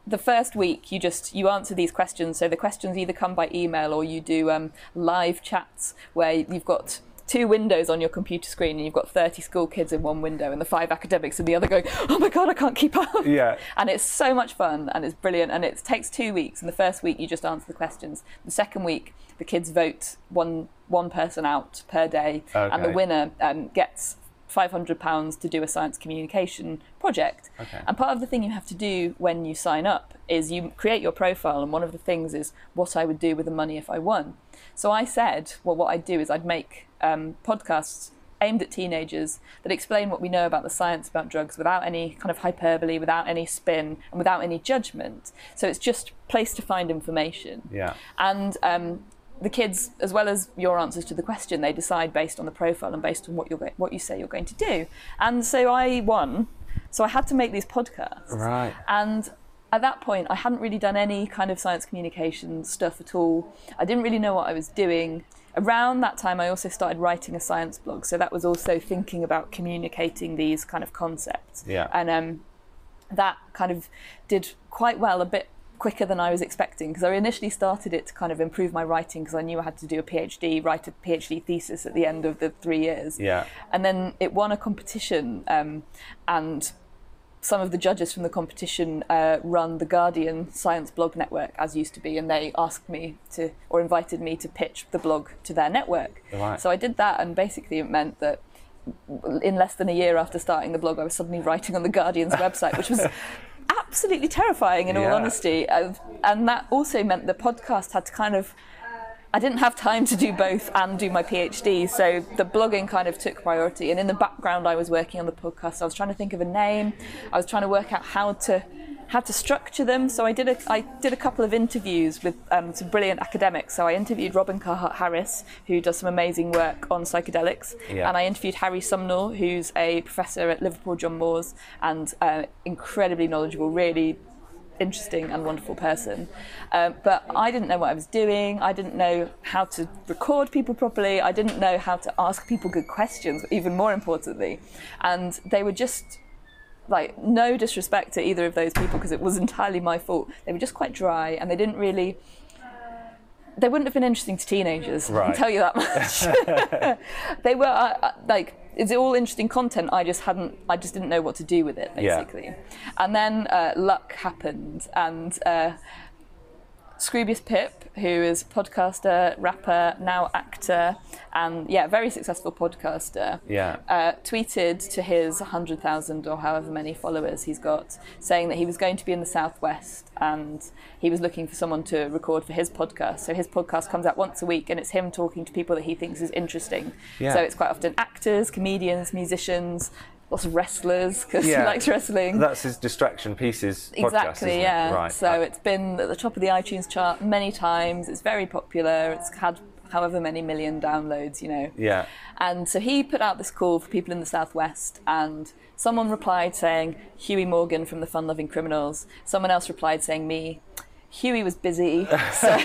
the first week you just you answer these questions. So the questions either come by email or you do um, live chats where you've got two windows on your computer screen and you've got 30 school kids in one window and the five academics in the other going oh my god i can't keep up. Yeah. and it's so much fun and it's brilliant and it takes two weeks. And the first week you just answer the questions. The second week the kids vote one one person out per day and the winner um, gets 500 pounds to do a science communication project Okay. and part of the thing you have to do when you sign up is you create your profile and one of the things is what i would do with the money if i won so i said well what i'd do is i'd make um, podcasts aimed at teenagers that explain what we know about the science about drugs without any kind of hyperbole, without any spin, and without any judgment. So it's just place to find information. Yeah. And um, the kids, as well as your answers to the question, they decide based on the profile and based on what you're what you say you're going to do. And so I won. So I had to make these podcasts. Right. And at that point, I hadn't really done any kind of science communication stuff at all. I didn't really know what I was doing. Around that time, I also started writing a science blog. So that was also thinking about communicating these kind of concepts. Yeah. And um, that kind of did quite well, a bit quicker than I was expecting because I initially started it to kind of improve my writing because I knew I had to do a PhD, write a PhD thesis at the end of the three years. Yeah. And then it won a competition, um, and some of the judges from the competition uh, run the Guardian Science Blog Network, as used to be, and they asked me to, or invited me to pitch the blog to their network. Right. So I did that, and basically it meant that in less than a year after starting the blog, I was suddenly writing on the Guardian's website, which was absolutely terrifying in all Yeah. honesty. Uh, And that also meant the podcast had to kind of I didn't have time to do both and do my PhD, so the blogging kind of took priority. And in the background, I was working on the podcast. I was trying to think of a name. I was trying to work out how to how to structure them. So I did a I did a couple of interviews with um, some brilliant academics. So I interviewed Robin Carhart Harris, who does some amazing work on psychedelics, Yeah. and I interviewed Harry Sumnall, who's a professor at Liverpool John Moores and uh, incredibly knowledgeable, really interesting and wonderful person. Um, but I didn't know what I was doing. I didn't know how to record people properly. I didn't know how to ask people good questions, even more importantly. And they were just like no disrespect to either of those people because it was entirely my fault. They were just quite dry and they didn't really. They wouldn't have been interesting to teenagers. I Right. can tell you that much. they were uh, uh, like it's all interesting content. I just hadn't. I just didn't know what to do with it Yeah. basically. And then uh, luck happened, and uh, Scroobius Pip, who is podcaster, rapper, now actor, and yeah, very successful podcaster Yeah. uh, tweeted to his 100,000 or however many followers he's got, saying that he was going to be in the Southwest and he was looking for someone to record for his podcast. So his podcast comes out once a week and it's him talking to people that he thinks is interesting. Yeah. So it's quite often actors, comedians, musicians, lots of wrestlers because Yeah. he likes wrestling. That's his distraction pieces. podcast, Exactly, it? yeah. Right. So it's been at the top of the iTunes chart many times. It's very popular. It's had however many million downloads, you know. yeah. And so he put out this call for people in the southwest, and someone replied saying Huey Morgan from the Fun Loving Criminals. Someone else replied saying me. Huey was busy, so,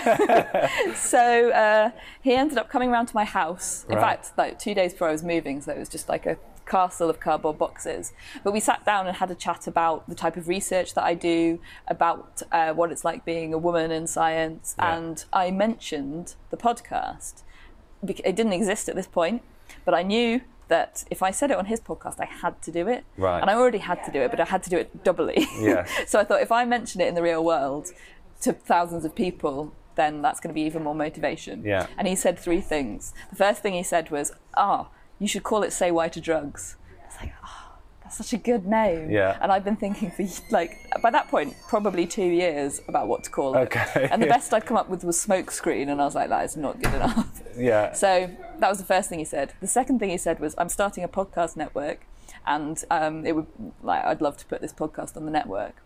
so uh, he ended up coming round to my house. In Right. fact, like two days before I was moving, so it was just like a castle of cardboard boxes. But we sat down and had a chat about the type of research that I do, about uh, what it's like being a woman in science, Yeah. and I mentioned the podcast. It didn't exist at this point, but I knew that if I said it on his podcast, I had to do it. Right. And I already had to do it, but I had to do it doubly. Yes. so I thought if I mention it in the real world to thousands of people, then that's going to be even more motivation. Yeah. And he said three things. The first thing he said was, "Ah, you should call it Say Why to Drugs." I was like, "Oh, that's such a good name." Yeah. And I've been thinking for like by that point probably two years about what to call it. Okay. And the best I'd come up with was Smokescreen, and I was like, that is not good enough. Yeah. So that was the first thing he said. The second thing he said was, I'm starting a podcast network and um, it would like I'd love to put this podcast on the network.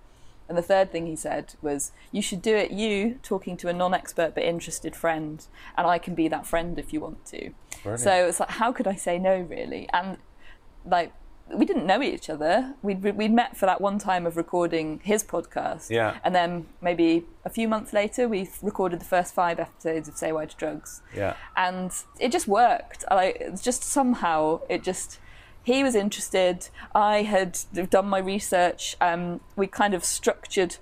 And the third thing he said was, "You should do it. You talking to a non-expert but interested friend, and I can be that friend if you want to." Brilliant. So it's like, how could I say no, really? And like, we didn't know each other. We'd we'd met for that one time of recording his podcast, Yeah. and then maybe a few months later, we recorded the first five episodes of Say Why to Drugs Yeah. and it just worked. Like it's just somehow it just he was interested. I had done my research. Um, we kind of structured.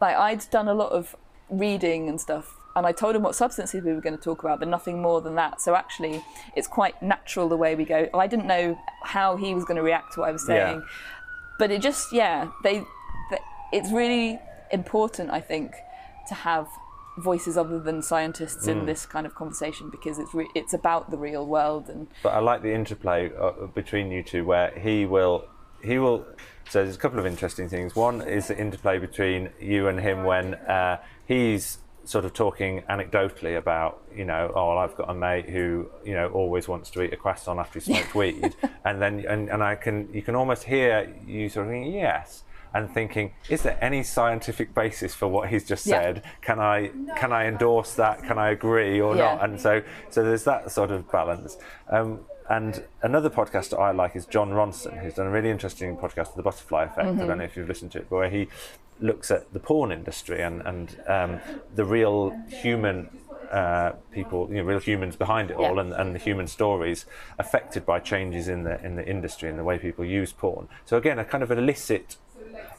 Like I'd done a lot of reading and stuff, and I told him what substances we were going to talk about, but nothing more than that. So actually, it's quite natural the way we go. I didn't know how he was going to react to what I was Yeah. saying, but it just yeah they, th it's really important I think to have voices other than scientists Mm. in this kind of conversation because it's re- it's about the real world and But I like the interplay uh, between you two, where he will, he will. So there's a couple of interesting things. One is the interplay between you and him when uh, he's sort of talking anecdotally about, you know, oh, well, I've got a mate who, you know, always wants to eat a croissant after he smoked weed, and then and, and I can, you can almost hear you sort of thinking, yes. And thinking, is there any scientific basis for what he's just Yeah. said? Can I can I endorse that? Can I agree or Yeah. not? And so so there's that sort of balance. Um, and another podcast that I like is Jon Ronson, who's done a really interesting podcast, The Butterfly Effect. I don't know if you've listened to it, but where he looks at the porn industry and and um, the real human. Uh, people, you know, real humans behind it all, Yeah. and, and the human stories affected by changes in the in the industry and the way people use porn. So again, a kind of illicit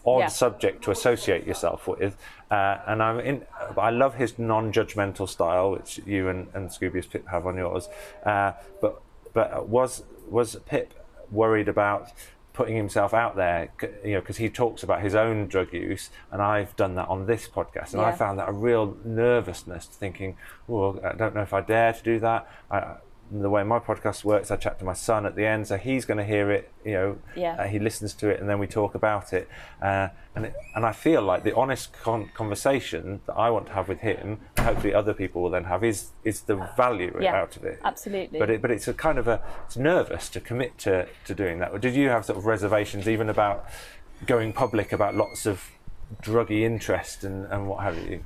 odd Yeah. subject to associate yourself with. Uh, and I'm in, I love his non-judgmental style, which you and, and Scroobius Pip have on yours. Uh, but but was was Pip worried about putting himself out there? You know, because he talks about his own drug use, and I've done that on this podcast, and I found that a real nervousness, thinking, "Well, I don't know if I dare to do that." I, the way my podcast works, I chat to my son at the end, so he's going to hear it. You know, Yeah. uh, he listens to it, and then we talk about it. Uh, and it, and I feel like the honest con- conversation that I want to have with him, hopefully other people will then have, is is the value Yeah, out of it. absolutely. But it, but it's a kind of a it's nervous to commit to to doing that. Did you have sort of reservations even about going public about lots of druggy interest and, and what have you?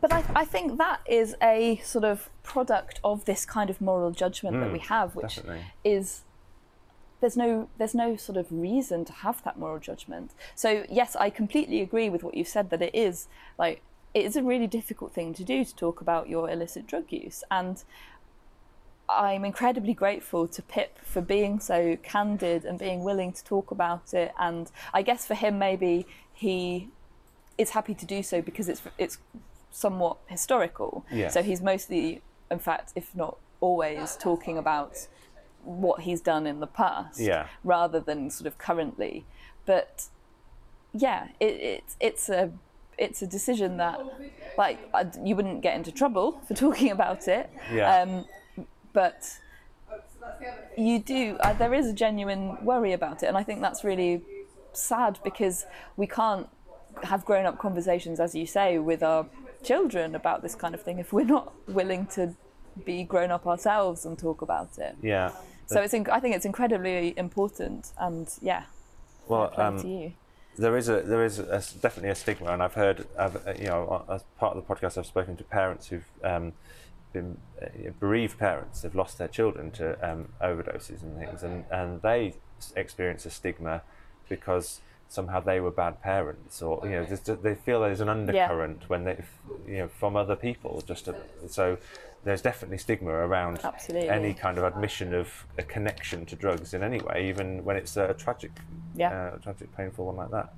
But I, I think that is a sort of product of this kind of moral judgment that we have which Mm, definitely. is there's no there's no sort of reason to have that moral judgment so yes i completely agree with what you said that it is like it is a really difficult thing to do to talk about your illicit drug use and I'm incredibly grateful to Pip for being so candid and being willing to talk about it. And I guess for him, maybe he is happy to do so because it's it's somewhat historical. Yes. So he's mostly, in fact, if not always, talking about what he's done in the past Yeah. rather than sort of currently. But yeah, it, it's it's a it's a decision that like you wouldn't get into trouble for talking about it. Yeah. Um, but you do. Uh, there is a genuine worry about it, and I think that's really sad because we can't have grown-up conversations, as you say, with our children about this kind of thing if we're not willing to be grown up ourselves and talk about it. Yeah. So it's. inc- I think it's incredibly important, and yeah, Well, um, to you. there is a there is a, definitely a stigma, and I've heard, I've, uh, you know, as part of the podcast, I've spoken to parents who've um, been uh, bereaved parents. They've lost their children to um, overdoses and things, and and they experience a stigma because somehow they were bad parents, or you know, there's, they feel there's an undercurrent when they, you know, from other people. Just so. There's definitely stigma around Absolutely. any kind of admission of a connection to drugs in any way, even when it's a tragic Yeah. uh, tragic, painful one like that.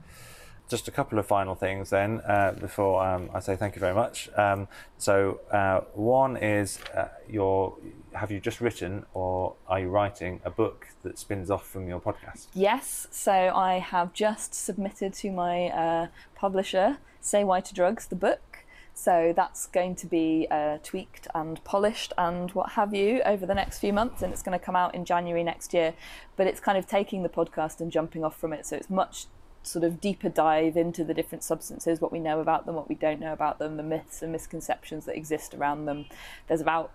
Just a couple of final things then uh, before um, I say thank you very much. Um, so uh, one is uh, your have you just written or are you writing a book that spins off from your podcast? Yes, so I have just submitted to my uh, publisher, Say Why to Drugs, the book. So that's going to be uh, tweaked and polished and what have you over the next few months, and it's going to come out in January next year. But it's kind of taking the podcast and jumping off from it, so it's much sort of deeper dive into the different substances, what we know about them, what we don't know about them, the myths and misconceptions that exist around them. There's about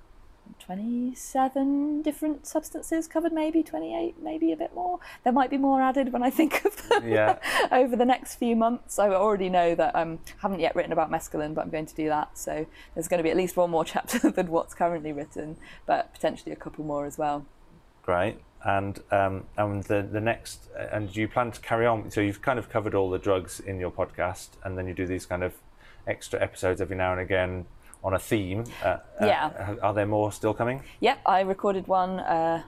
27 different substances covered, maybe 28, maybe a bit more. There might be more added when I think of them Yeah. over the next few months. I already know that I um, haven't yet written about mescaline, but I'm going to do that. So there's going to be at least one more chapter than what's currently written, but potentially a couple more as well. Great. And um, and the the next and do you plan to carry on? So you've kind of covered all the drugs in your podcast, and then you do these kind of extra episodes every now and again on a theme. Uh, uh, Yeah. are there more still coming? Yep, I recorded one uh,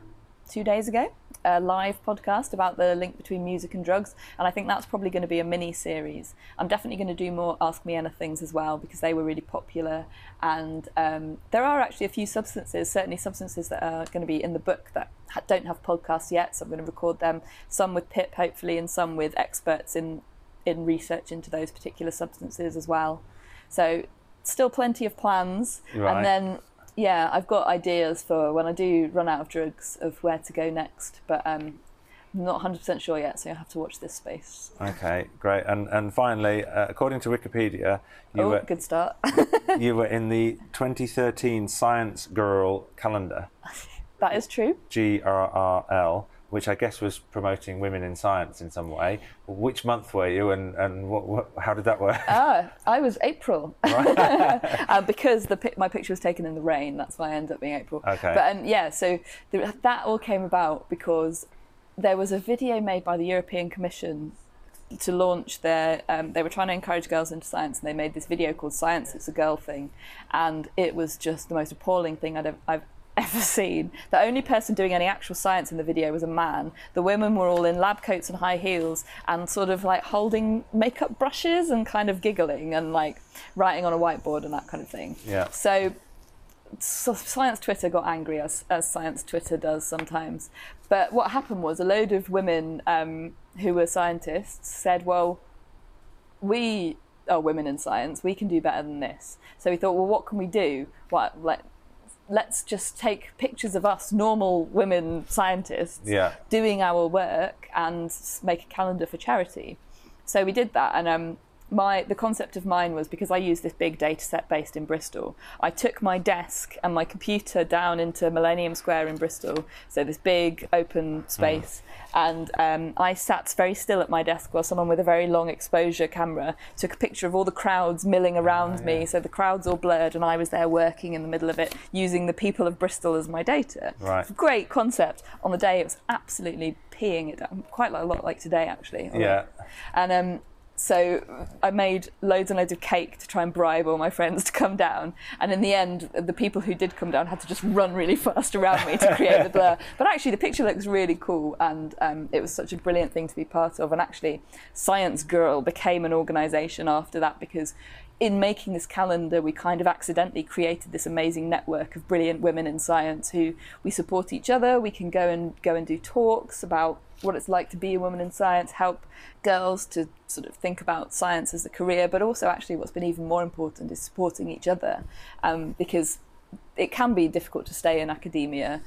two days ago, a live podcast about the link between music and drugs, and I think that's probably going to be a mini series. I'm definitely going to do more Ask Me Anythings as well because they were really popular, and um, there are actually a few substances, certainly substances that are going to be in the book that ha- don't have podcasts yet. So I'm going to record them, some with Pip hopefully, and some with experts in in research into those particular substances as well. So still plenty of plans, Right. and then yeah, I've got ideas for when I do run out of drugs of where to go next, but um, I'm not 100% sure yet, so you'll have to watch this space. Okay, great. And and finally, uh, according to Wikipedia, you oh, were good start. you were in the 2013 Science Grrl calendar, that is true. GRRL, which I guess was promoting women in science in some way. Which month were you, and and what, what how did that work? Ah, I was April. uh, because the my picture was taken in the rain, that's why I ended up being April. Okay. But um, yeah, so th- that all came about because there was a video made by the European Commission to launch their. Um, they were trying to encourage girls into science, and they made this video called "Science It's a Girl Thing," and it was just the most appalling thing I'd ever, I've ever seen. The only person doing any actual science in the video was a man. The women were all in lab coats and high heels and sort of like holding makeup brushes and kind of giggling and like writing on a whiteboard and that kind of thing. Yeah. So, so science Twitter got angry as as science Twitter does sometimes. But what happened was a load of women um, who were scientists said, "Well, we are women in science. We can do better than this." So we thought, "Well, what can we do? What let let's just take pictures of us, normal women scientists, Yeah. doing our work and make a calendar for charity." So we did that, and um, my the concept of mine was because I use this big data set based in Bristol. I took my desk and my computer down into Millennium Square in Bristol, so this big open space, and um, I sat very still at my desk while someone with a very long exposure camera took a picture of all the crowds milling around me. So the crowds all blurred, and I was there working in the middle of it, using the people of Bristol as my data. Right. Great concept. On the day, it was absolutely peeing it down, quite a lot like today actually. Yeah. And um, so I made loads and loads of cake to try and bribe all my friends to come down. And in the end, the people who did come down had to just run really fast around me to create the blur. But actually, the picture looks really cool, and um, it was such a brilliant thing to be part of. And actually, Science Grrl became an organisation after that because. In making this calendar, we kind of accidentally created this amazing network of brilliant women in science who we support each other. We can go and go and do talks about what it's like to be a woman in science, help girls to sort of think about science as a career, but also actually what's been even more important is supporting each other um, because it can be difficult to stay in academia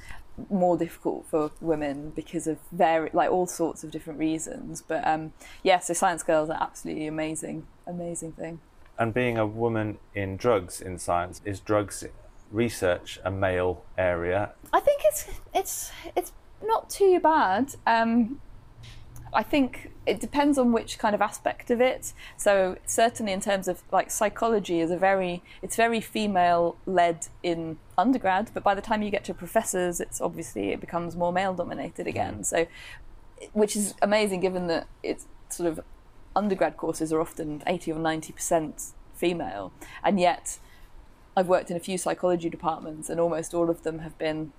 more difficult for women because of very like all sorts of different reasons but um yeah so science girls are absolutely amazing amazing thing And being a woman in drugs in science is drugs research a male area. I think it's it's it's not too bad. Um, I think it depends on which kind of aspect of it. So certainly in terms of like psychology is a very it's very female led in undergrad, but by the time you get to professors, it's obviously it becomes more male dominated again. So which is amazing given that it's sort of undergrad courses are often 80 or 90% female and yet I've worked in a few psychology departments and almost all of them have been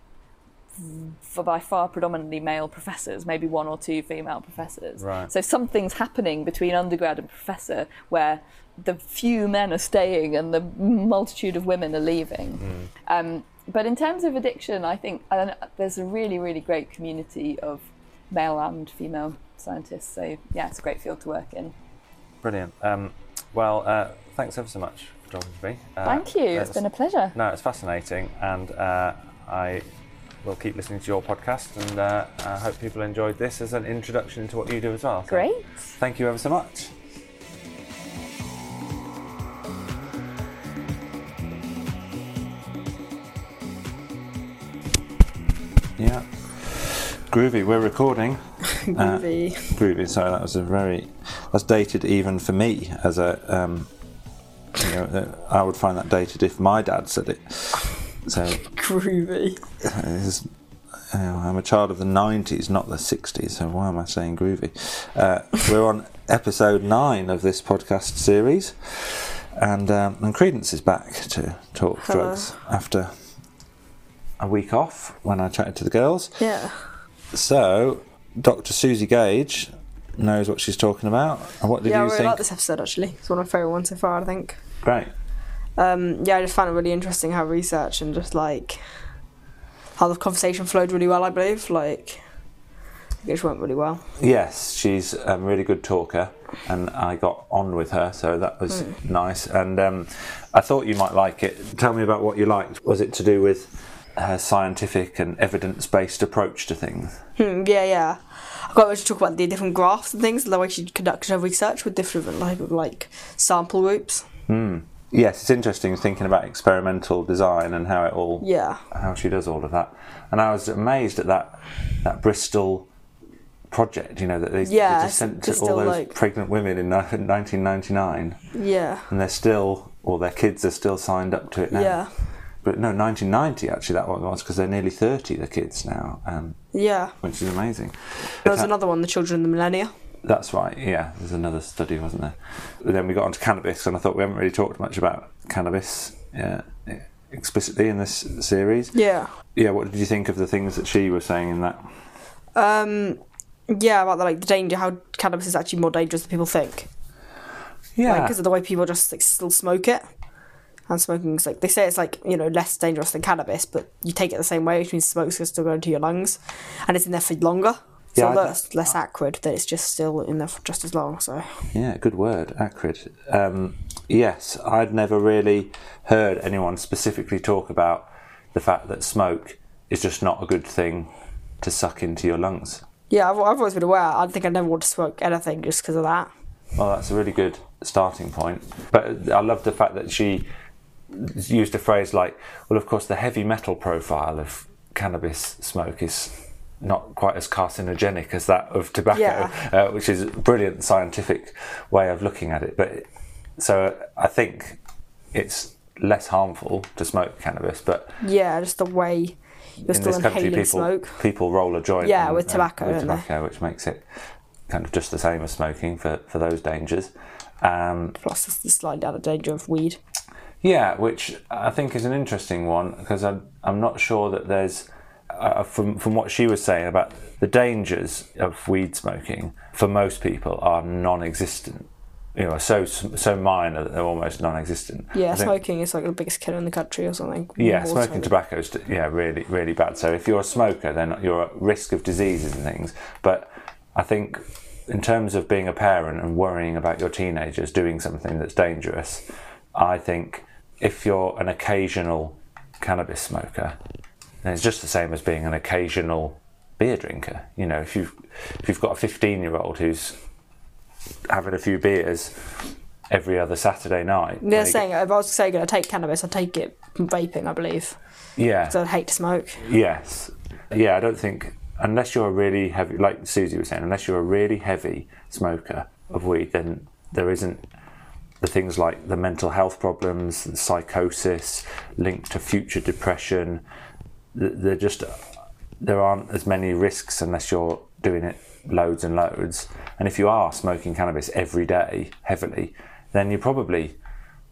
for by far predominantly male professors, maybe one or two female professors. Right. So something's happening between undergrad and professor where the few men are staying and the multitude of women are leaving. Um, but in terms of addiction, I think I know, there's a really, really great community of male and female scientists. So yeah, it's a great field to work in. Brilliant. Um, well, uh, thanks ever so much for talking to me. Uh, Thank you. It's been a pleasure. No, it's fascinating, and uh, I will keep listening to your podcast, and uh, I hope people enjoyed this as an introduction into what you do as well. So Great. Thank you ever so much. Yeah. Groovy. We're recording. Groovy. Groovy. Sorry, that was a very. That's dated even for me as a. Um, you know, uh, I would find that dated if my dad said it. So Groovy. it's- uh, I'm a child of the 90s, not the 60s, so why am I saying groovy? Uh, we're on episode 9 of this podcast series, and, um, and Credence is back to talk Hello. drugs after a week off when I chatted to the girls. Yeah. So, Dr. Suzi Gage knows what she's talking about. And what did yeah, I you really think? like this episode actually. It's one of my favourite ones so far, I think. Great. Um, yeah, I just found it really interesting how research and just like how the conversation flowed really well, I believe. Like, it just went really well. Yes, she's a really good talker, and I got on with her, so that was Hmm. nice. And um, I thought you might like it. Tell me about what you liked. Was it to do with her scientific and evidence based approach to things? Hmm, yeah, yeah. I got her to talk about the different graphs and things, the way she conducted her research with different like, like sample groups. Hmm. Yes, it's interesting thinking about experimental design and how it all Yeah. how she does all of that. And I was amazed at that that Bristol project. You know that they, Yeah, they just sent to all those like- pregnant women in 1999, Yeah. and they're still, or their kids are still signed up to it now. Yeah. But no, 1990 actually that one was because they're nearly 30, the kids now, um, Yeah. which is amazing. There was another one, The Children of the Millennia. That's right, yeah, there's another study, wasn't there? But then we got onto cannabis, and I thought we haven't really talked much about cannabis yeah, explicitly in this series. Yeah. Yeah, what did you think of the things that she was saying in that? Um, yeah, about the like the danger, how cannabis is actually more dangerous than people think. Yeah, because of the way people just like still smoke it. And smoking is like they say it's like you know less dangerous than cannabis, but you take it the same way, which means smoke's going to still go into your lungs, and it's in there for longer. So Yeah, I- it's less acrid, that it's just still in there for just as long. So yeah, good word, acrid. Um, yes, I'd never really heard anyone specifically talk about the fact that smoke is just not a good thing to suck into your lungs. yeah, I've, I've always been aware. I think I never want to smoke anything just because of that. Well, that's a really good starting point. But I love the fact that she used a phrase like, well, of course, the heavy metal profile of cannabis smoke is not quite as carcinogenic as that of tobacco, Yeah. uh, which is a brilliant scientific way of looking at it. But so I think it's less harmful to smoke cannabis, but Yeah, just the way you're in still this country, people smoke. people roll a joint. Yeah, and- with and- tobacco, with don't they? tobacco, which makes it kind of just the same as smoking for, for those dangers. Um, Plus, it's the slight down the danger of weed. Yeah, which I think is an interesting one because I'm I'm not sure that there's uh, from from what she was saying about the dangers of weed smoking for most people are non-existent. You know, so so minor that they're almost non-existent. Yeah, think- smoking is like the biggest killer in the country or something. Yeah, More smoking so. tobacco is yeah really really bad. So if you're a smoker, then you're at risk of diseases and things. But I think in terms of being a parent and worrying about your teenagers doing something that's dangerous, I think if you're an occasional cannabis smoker, then it's just the same as being an occasional beer drinker. You know, if you've if you've got a 15 year old who's having a few beers every other Saturday night, They're he- saying if I was say going to take cannabis, I'd take it from vaping, I believe. yeah, So I'd hate to smoke. Yes. Yeah, I don't think unless you're a really heavy, like Suzi was saying, unless you're a really heavy smoker of weed, then there isn't the things like the mental health problems, the psychosis linked to future depression. th- They're just there aren't as many risks unless you're doing it loads and loads. And if you are smoking cannabis every day heavily, then you're probably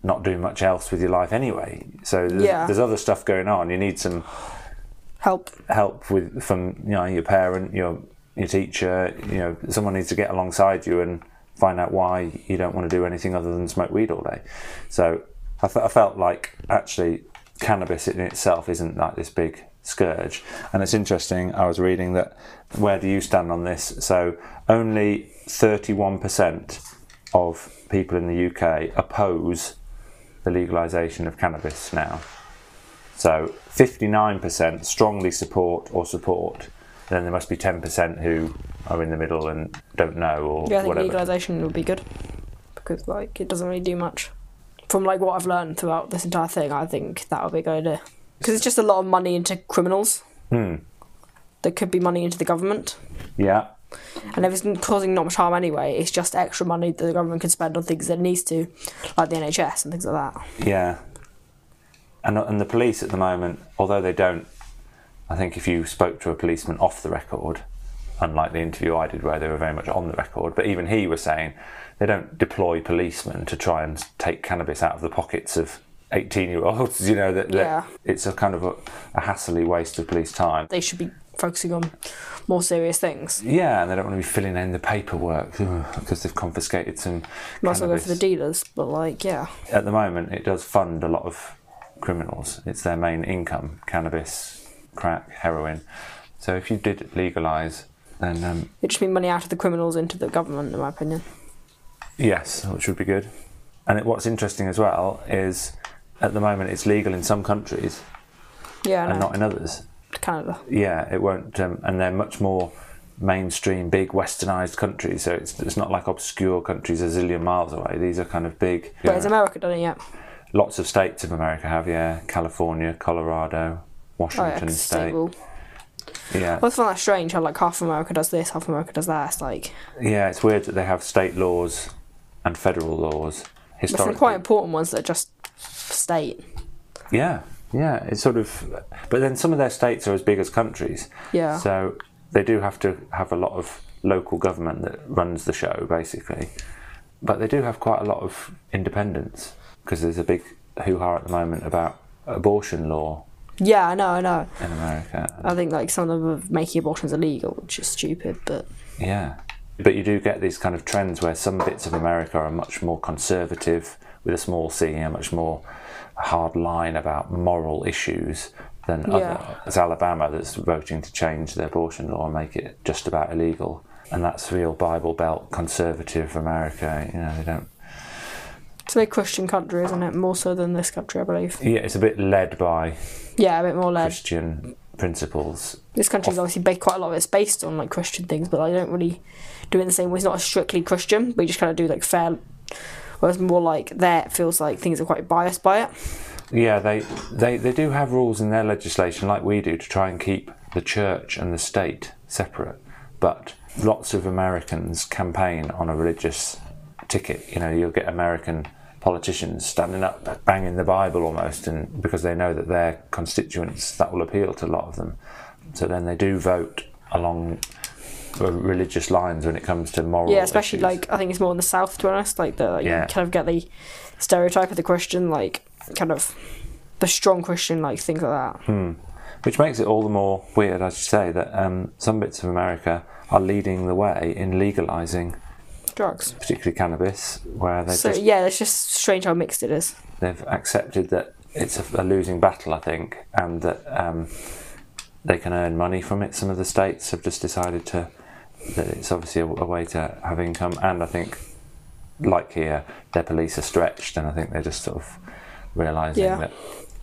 not doing much else with your life anyway. So there's, Yeah. there's other stuff going on. You need some Help. help with from you know your parent, your your teacher. You know, someone needs to get alongside you and find out why you don't want to do anything other than smoke weed all day. So I, I felt like actually cannabis in itself isn't like this big scourge. And it's interesting. I was reading that. Where do you stand on this? So only thirty-one percent of people in the UK oppose the legalisation of cannabis now. So 59% strongly support or support. Then there must be 10% who are in the middle and don't know or Yeah, I think whatever. legalization would be good because like it doesn't really do much. From like what I've learned throughout this entire thing, I think that would be a good idea because it's just a lot of money into criminals. Hmm. there could be money into the government. Yeah. And if it's causing not much harm anyway, it's just extra money that the government can spend on things that it needs to, like the NHS and things like that. Yeah. And and the police at the moment, although they don't, I think if you spoke to a policeman off the record, unlike the interview I did where they were very much on the record, but even he was saying they don't deploy policemen to try and take cannabis out of the pockets of 18 year olds, you know, that, that Yeah. it's a kind of a, a hassly waste of police time. They should be focusing on more serious things. Yeah, and they don't want to be filling in the paperwork because they've confiscated some. Might as well go for the dealers, but like, yeah. At the moment, it does fund a lot of criminals. It's their main income: cannabis, crack, heroin. So if you did legalise, then um, It just means money out of the criminals into the government, in my opinion. yes, which would be good. And it, what's interesting as well is, at the moment, it's legal in some countries Yeah, and know. not in others. Canada. Yeah, it won't, um, and they're much more mainstream, big westernised countries. So it's it's not like obscure countries a zillion miles away. These are kind of big. But has America done it yet? Lots of states of America have, yeah. California, Colorado, Oh, yeah, Washington state rule. Yeah, I find that strange how like half America does this, half America does that. It's like yeah. It's weird that they have state laws and federal laws historically. quite important ones that are just state. Yeah, yeah. It's sort of, but then some of their states are as big as countries. Yeah. So they do have to have a lot of local government that runs the show, basically. But they do have quite a lot of independence because there's a big hoo ha at the moment about abortion law Yeah, I know, I know. in America. I think like some of them are making abortions illegal, which is stupid, but Yeah. But you do get these kind of trends where some bits of America are much more conservative with a small c and much more hard line about moral issues than Yeah. other. It's Alabama that's voting to change the abortion law and make it just about illegal. And that's real Bible Belt conservative America. You know, they don't. It's a Christian country, isn't it? More so than this country, I believe. Yeah, it's a bit led by Yeah, a bit more led. Christian principles. This country's obviously ba- quite a lot of it's based on like Christian things, but they don't really do it in the same way. It's not strictly Christian, but you just kind of do like fair. Whereas more like there, it feels like things are quite biased by it. Yeah, they, they, they do have rules in their legislation, like we do, to try and keep the church and the state separate. But lots of Americans campaign on a religious ticket. You know, you'll get American politicians standing up, banging the Bible almost, and because they know that their constituents that will appeal to a lot of them. So then they do vote along religious lines when it comes to moral. Yeah, especially issues. like I think it's more in the south, to be honest. Like the like, Yeah. you kind of get the stereotype of the Christian, like kind of the strong Christian, like things like that. Which makes it all the more weird, as you say, that um, some bits of America are leading the way in legalising, Drugs. particularly cannabis, where they So just yeah, it's just strange how mixed it is. they've accepted that it's a, a losing battle, I think, and that um, they can earn money from it. Some of the states have just decided to that it's obviously a, a way to have income, and I think, like here, their police are stretched, and I think they're just sort of realising Yeah. that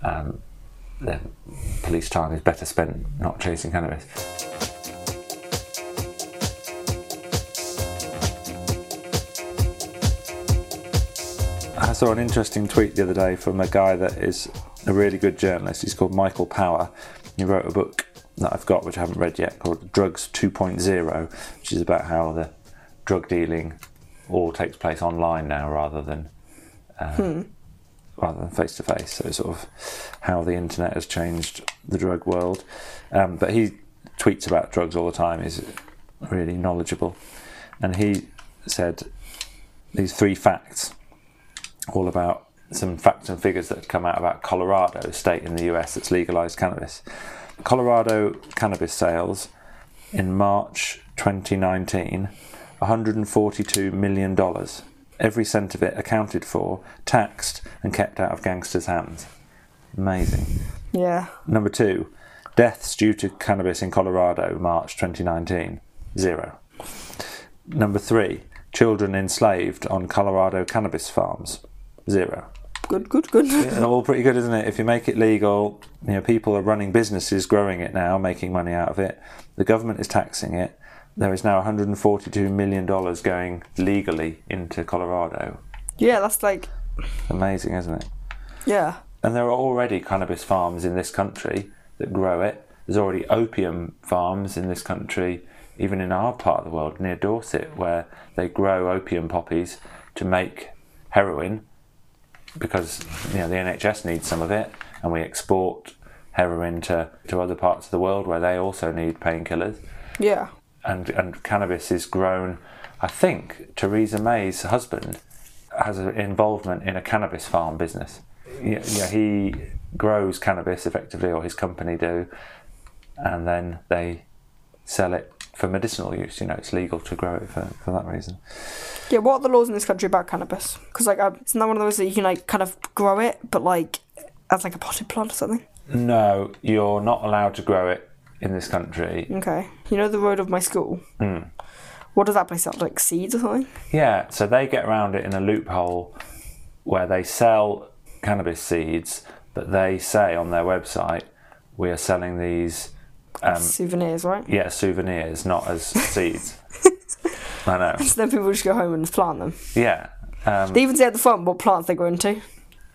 um, their police time is better spent not chasing cannabis. I saw an interesting tweet the other day from a guy that is a really good journalist. He's called Michael Power. He wrote a book that I've got, which I haven't read yet, called Drugs 2.0, which is about how the drug dealing all takes place online now rather than uh, rather than face to face. So sort of how the internet has changed the drug world. Um, but he tweets about drugs all the time. He's really knowledgeable, and he said these three facts all about some facts and figures that have come out about Colorado, a state in the US that's legalized cannabis. Colorado cannabis sales in March 2019, $142 million. Every cent of it accounted for, taxed, and kept out of gangsters' hands. Amazing. Yeah. Number two, deaths due to cannabis in Colorado, March 2019, zero. Number three, children enslaved on Colorado cannabis farms, zero. Good, good, good. Yeah, all pretty good, isn't it? If you make it legal, you know, people are running businesses, growing it now, making money out of it. The government is taxing it. There is now 142 million dollars going legally into Colorado. yeah, that's like Amazing, isn't it? yeah. And there are already cannabis farms in this country that grow it. there's already opium farms in this country, even in our part of the world, near Dorset, where they grow opium poppies to make heroin because you know the NHS needs some of it, and we export heroin to, to other parts of the world where they also need painkillers. Yeah. And and cannabis is grown. I think Theresa May's husband has an involvement in a cannabis farm business. Yeah, yeah, he grows cannabis effectively, or his company do, and then they sell it for medicinal use. You know, it's legal to grow it for, for that reason. Yeah, what are the laws in this country about cannabis? Because like, uh, isn't that one of those that you can like kind of grow it, but like as like a potted plant or something? No, you're not allowed to grow it in this country. Okay. You know the road of my school. Hmm. What does that place sell? Like seeds or something? Yeah, so they get around it in a loophole where they sell cannabis seeds, but they say on their website, we are selling these, um, Souvenirs, right? yeah, souvenirs, not as seeds. I know. So then people just go home and plant them. Yeah, um, They even say at the front what plants they go into.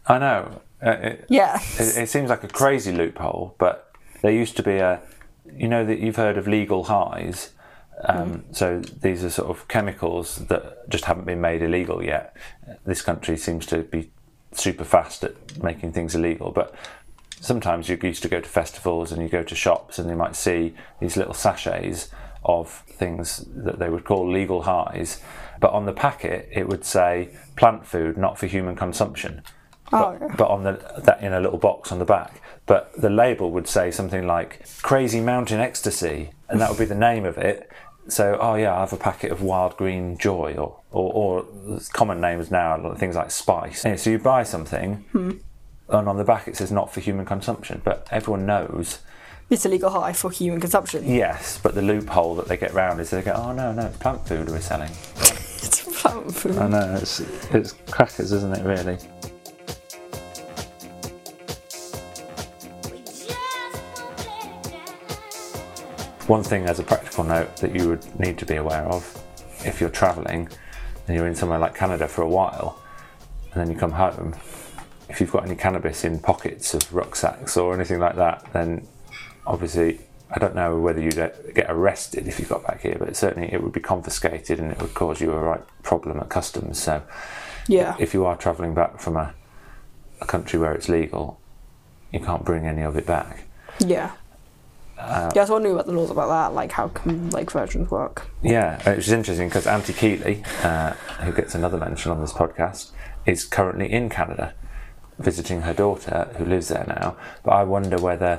I know. Uh, it, Yeah. it, it seems like a crazy loophole, but there used to be a, you know, that you've heard of legal highs. Um, So these are sort of chemicals that just haven't been made illegal yet. This country seems to be super fast at making things illegal, but sometimes you used to go to festivals and you go to shops and you might see these little sachets of things that they would call legal highs, but on the packet it would say plant food not for human consumption Oh, but, but on the that in a little box on the back. But the label would say something like "Crazy Mountain Ecstasy," and that would be the name of it. So, oh yeah, I have a packet of Wild Green Joy, or or, or common names now, things like Spice. So you buy something, hmm. And on the back it says "Not for human consumption," but everyone knows. It's a legal high for human consumption. Yes, but the loophole that they get round is they go, "Oh no, no, it's plant food we're selling." It's plant food. I know it's it's crackers, isn't it? Really. One thing as a practical note that you would need to be aware of if you're travelling and you're in somewhere like Canada for a while and then you come home, if you've got any cannabis in pockets of rucksacks or anything like that, then obviously I don't know whether you'd uh, get arrested if you got back here, but certainly it would be confiscated and it would cause you a right problem at customs. So Yeah. if you are travelling back from a, a country where it's legal, you can't bring any of it back. Yeah. Uh, yeah, I knew about the laws about that, like how can like virgins work. Yeah, which is interesting because Auntie Keeley, uh, who gets another mention on this podcast, is currently in Canada visiting her daughter who lives there now. But I wonder whether,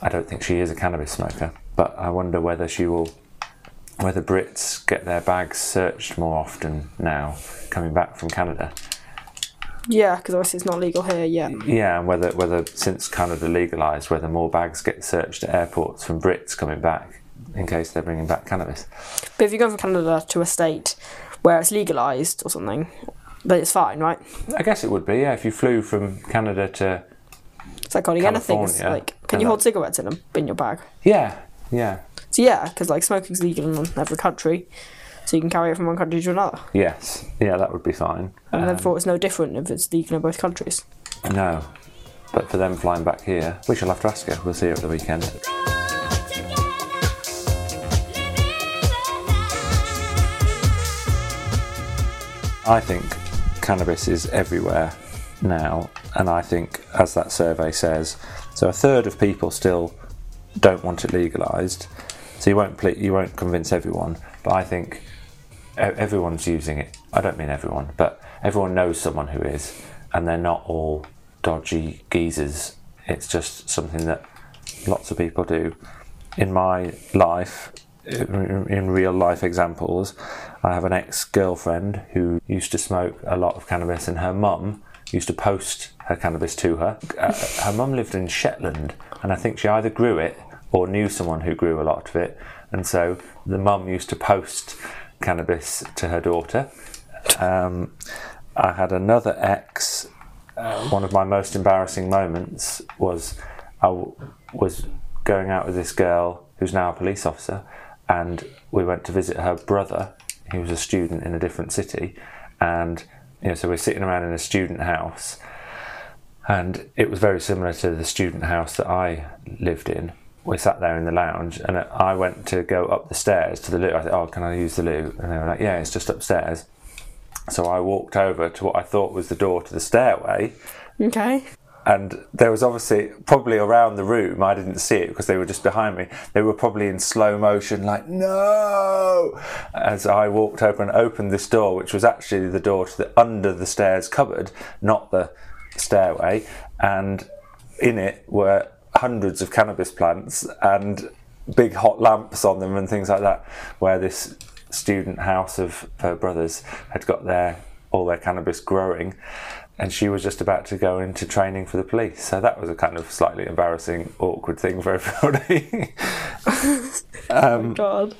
I don't think she is a cannabis smoker, but I wonder whether she will, whether Brits get their bags searched more often now coming back from Canada. Yeah, because obviously it's not legal here yet. Yeah, and whether whether since Canada legalised, whether more bags get searched at airports from Brits coming back in case they're bringing back cannabis. But if you go from Canada to a state where it's legalized or something, then it's fine, right? I guess it would be, yeah, if you flew from Canada to. It's like holding anything. Like, can you hold cigarettes in them in your bag? Yeah, yeah, So yeah, because like smoking's legal in every country, so you can carry it from one country to another. yes, yeah, that would be fine. And Um, therefore, it's no different if it's legal in both countries. no, but for them flying back here, we shall have to ask her. We'll see her at the weekend. I think cannabis is everywhere now, and I think, as that survey says, so a third of people still don't want it legalised. So you won't ple- you won't convince everyone, but I think everyone's using it. I don't mean everyone, but everyone knows someone who is, and they're not all dodgy geezers. It's just something that lots of people do. In my life, in real life examples, I have an ex girlfriend who used to smoke a lot of cannabis, and her mum used to post her cannabis to her. Uh, her mum lived in Shetland, and I think she either grew it or knew someone who grew a lot of it, and so the mum used to post cannabis to her daughter. Um, I had another ex. Uh, one of my most embarrassing moments was I w- was going out with this girl who's now a police officer, and we went to visit her brother, who was a student in a different city, and you know, so we're sitting around in a student house, and it was very similar to the student house that I lived in. we sat there in the lounge, and I went to go up the stairs to the loo. I said, "Oh, can I use the loo?" And they were like, "Yeah, it's just upstairs." So I walked over to what I thought was the door to the stairway, Okay. And there was obviously probably around the room. I didn't see it because they were just behind me. They were probably in slow motion, like no. As I walked over and opened this door, which was actually the door to the under the stairs cupboard, not the stairway, and in it were hundreds of cannabis plants and big hot lamps on them and things like that. Where this student house of her brothers had got their all their cannabis growing and she was just about to go into training for the police. So that was a kind of slightly embarrassing, awkward thing for everybody. Um, oh God.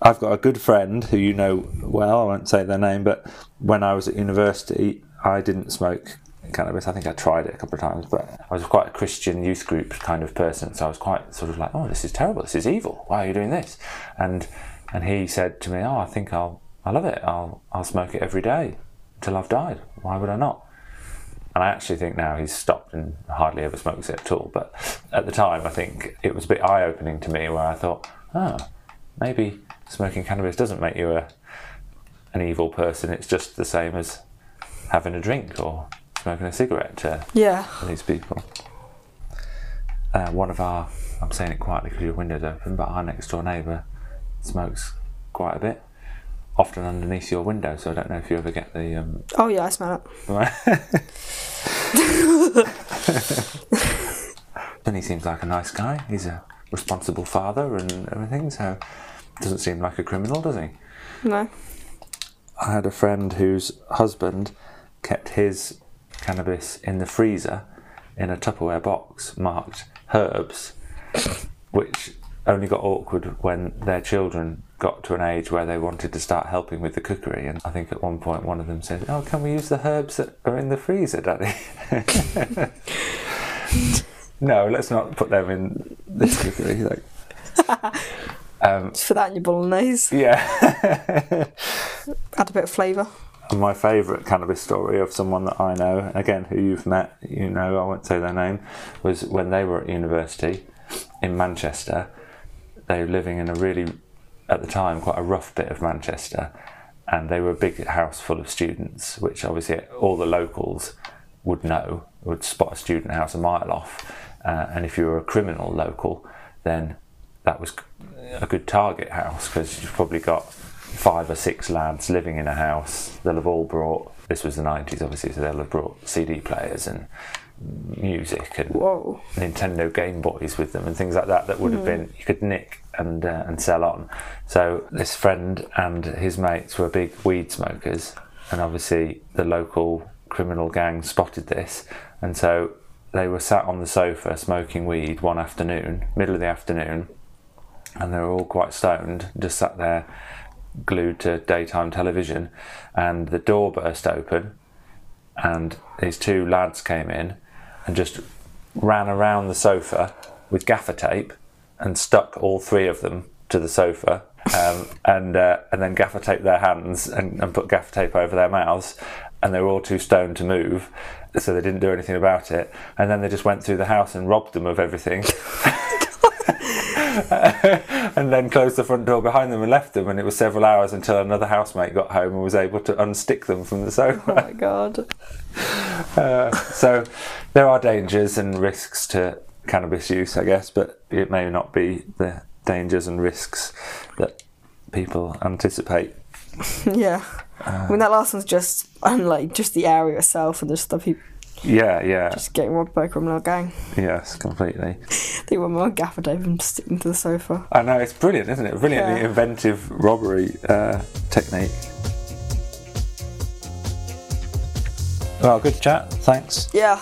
I've got a good friend who you know well, I won't say their name, but when I was at university, I didn't smoke cannabis. I think I tried it a couple of times, but I was quite a Christian youth group kind of person, so I was quite sort of like, oh, this is terrible, this is evil. Why are you doing this? And and he said to me, oh, I think I'll I love it. I'll I'll smoke it every day until I've died. Why would I not? And I actually think now he's stopped and hardly ever smokes it at all. But at the time, I think it was a bit eye opening to me where I thought, oh, maybe smoking cannabis doesn't make you a, an evil person. It's just the same as having a drink or smoking a cigarette to Yeah. these people. Uh, one of our, I'm saying it quietly because your window's open, but our next door neighbour smokes quite a bit. Often underneath your window, so I don't know if you ever get the um, Oh yeah, I smell it. Then he seems like a nice guy. He's a responsible father and everything, so doesn't seem like a criminal, does he? No. I had a friend whose husband kept his cannabis in the freezer in a Tupperware box marked herbs, which only got awkward when their children got to an age where they wanted to start helping with the cookery. And I think at one point one of them said, Oh, can we use the herbs that are in the freezer, Daddy? no, let's not put them in this cookery. Like, um, Just put that in your bolognese. yeah. Add a bit of flavour. And my favourite cannabis story of someone that I know, again, who you've met, you know, I won't say their name, was when they were at university in Manchester. They were living in a really, at the time, quite a rough bit of Manchester. And they were a big house full of students, which obviously all the locals would know, would spot a student house a mile off. Uh, and if you were a criminal local, then that was a good target house because you've probably got five or six lads living in a house. They'll have all brought. This was the nineties, obviously, so they'll have brought CD players and music and Whoa. Nintendo Game Boys with them and things like that. That would have been you could nick and uh, and sell on. So this friend and his mates were big weed smokers, and obviously the local criminal gang spotted this, and so they were sat on the sofa smoking weed one afternoon, middle of the afternoon, and they were all quite stoned, just sat there glued to daytime television, and the door burst open, and these two lads came in and just ran around the sofa with gaffer tape and stuck all three of them to the sofa. Um, and uh, and then gaffer taped their hands and, and put gaffer tape over their mouths, and they were all too stoned to move, so they didn't do anything about it. And then they just went through the house and robbed them of everything. and then closed the front door behind them and left them. And it was several hours until another housemate got home and was able to unstick them from the sofa. Oh my god. so there are dangers and risks to cannabis use, I guess, but it may not be the dangers and risks that people anticipate. Yeah. I mean that last one's just unlike just the area itself and just the people Yeah, yeah, just getting robbed by a criminal gang. yes, completely. They were more gaffer tape and sticking to the sofa. I know it's brilliant, isn't it? Brilliantly Yeah. inventive robbery uh, technique. Well, good chat. Thanks. Yeah.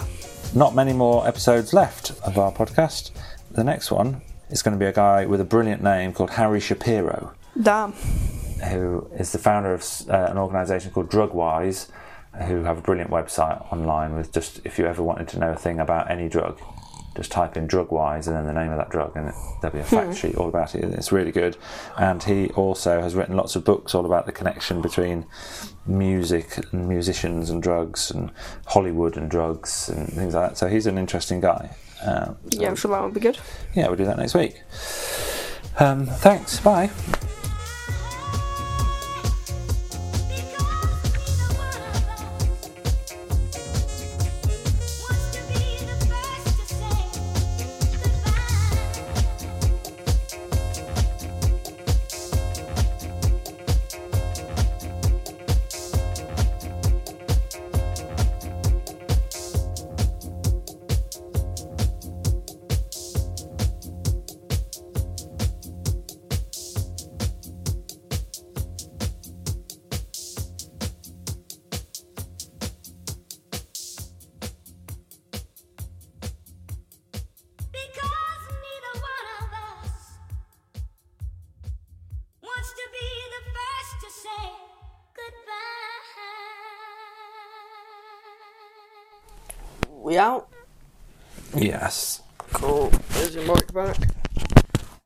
Not many more episodes left of our podcast. The next one is going to be a guy with a brilliant name called Harry Shapiro, Damn. who is the founder of uh, an organisation called Drugwise, who have a brilliant website online with just if you ever wanted to know a thing about any drug, just type in drug wise and then the name of that drug, and it, there'll be a fact sheet all about it. It's really good. And he also has written lots of books all about the connection between music and musicians and drugs and Hollywood and drugs and things like that. So he's an interesting guy. Um, Yeah, I'm sure that would be good. yeah, we'll do that next week. Um, thanks. Bye. Yes. Cool. There's your mark back.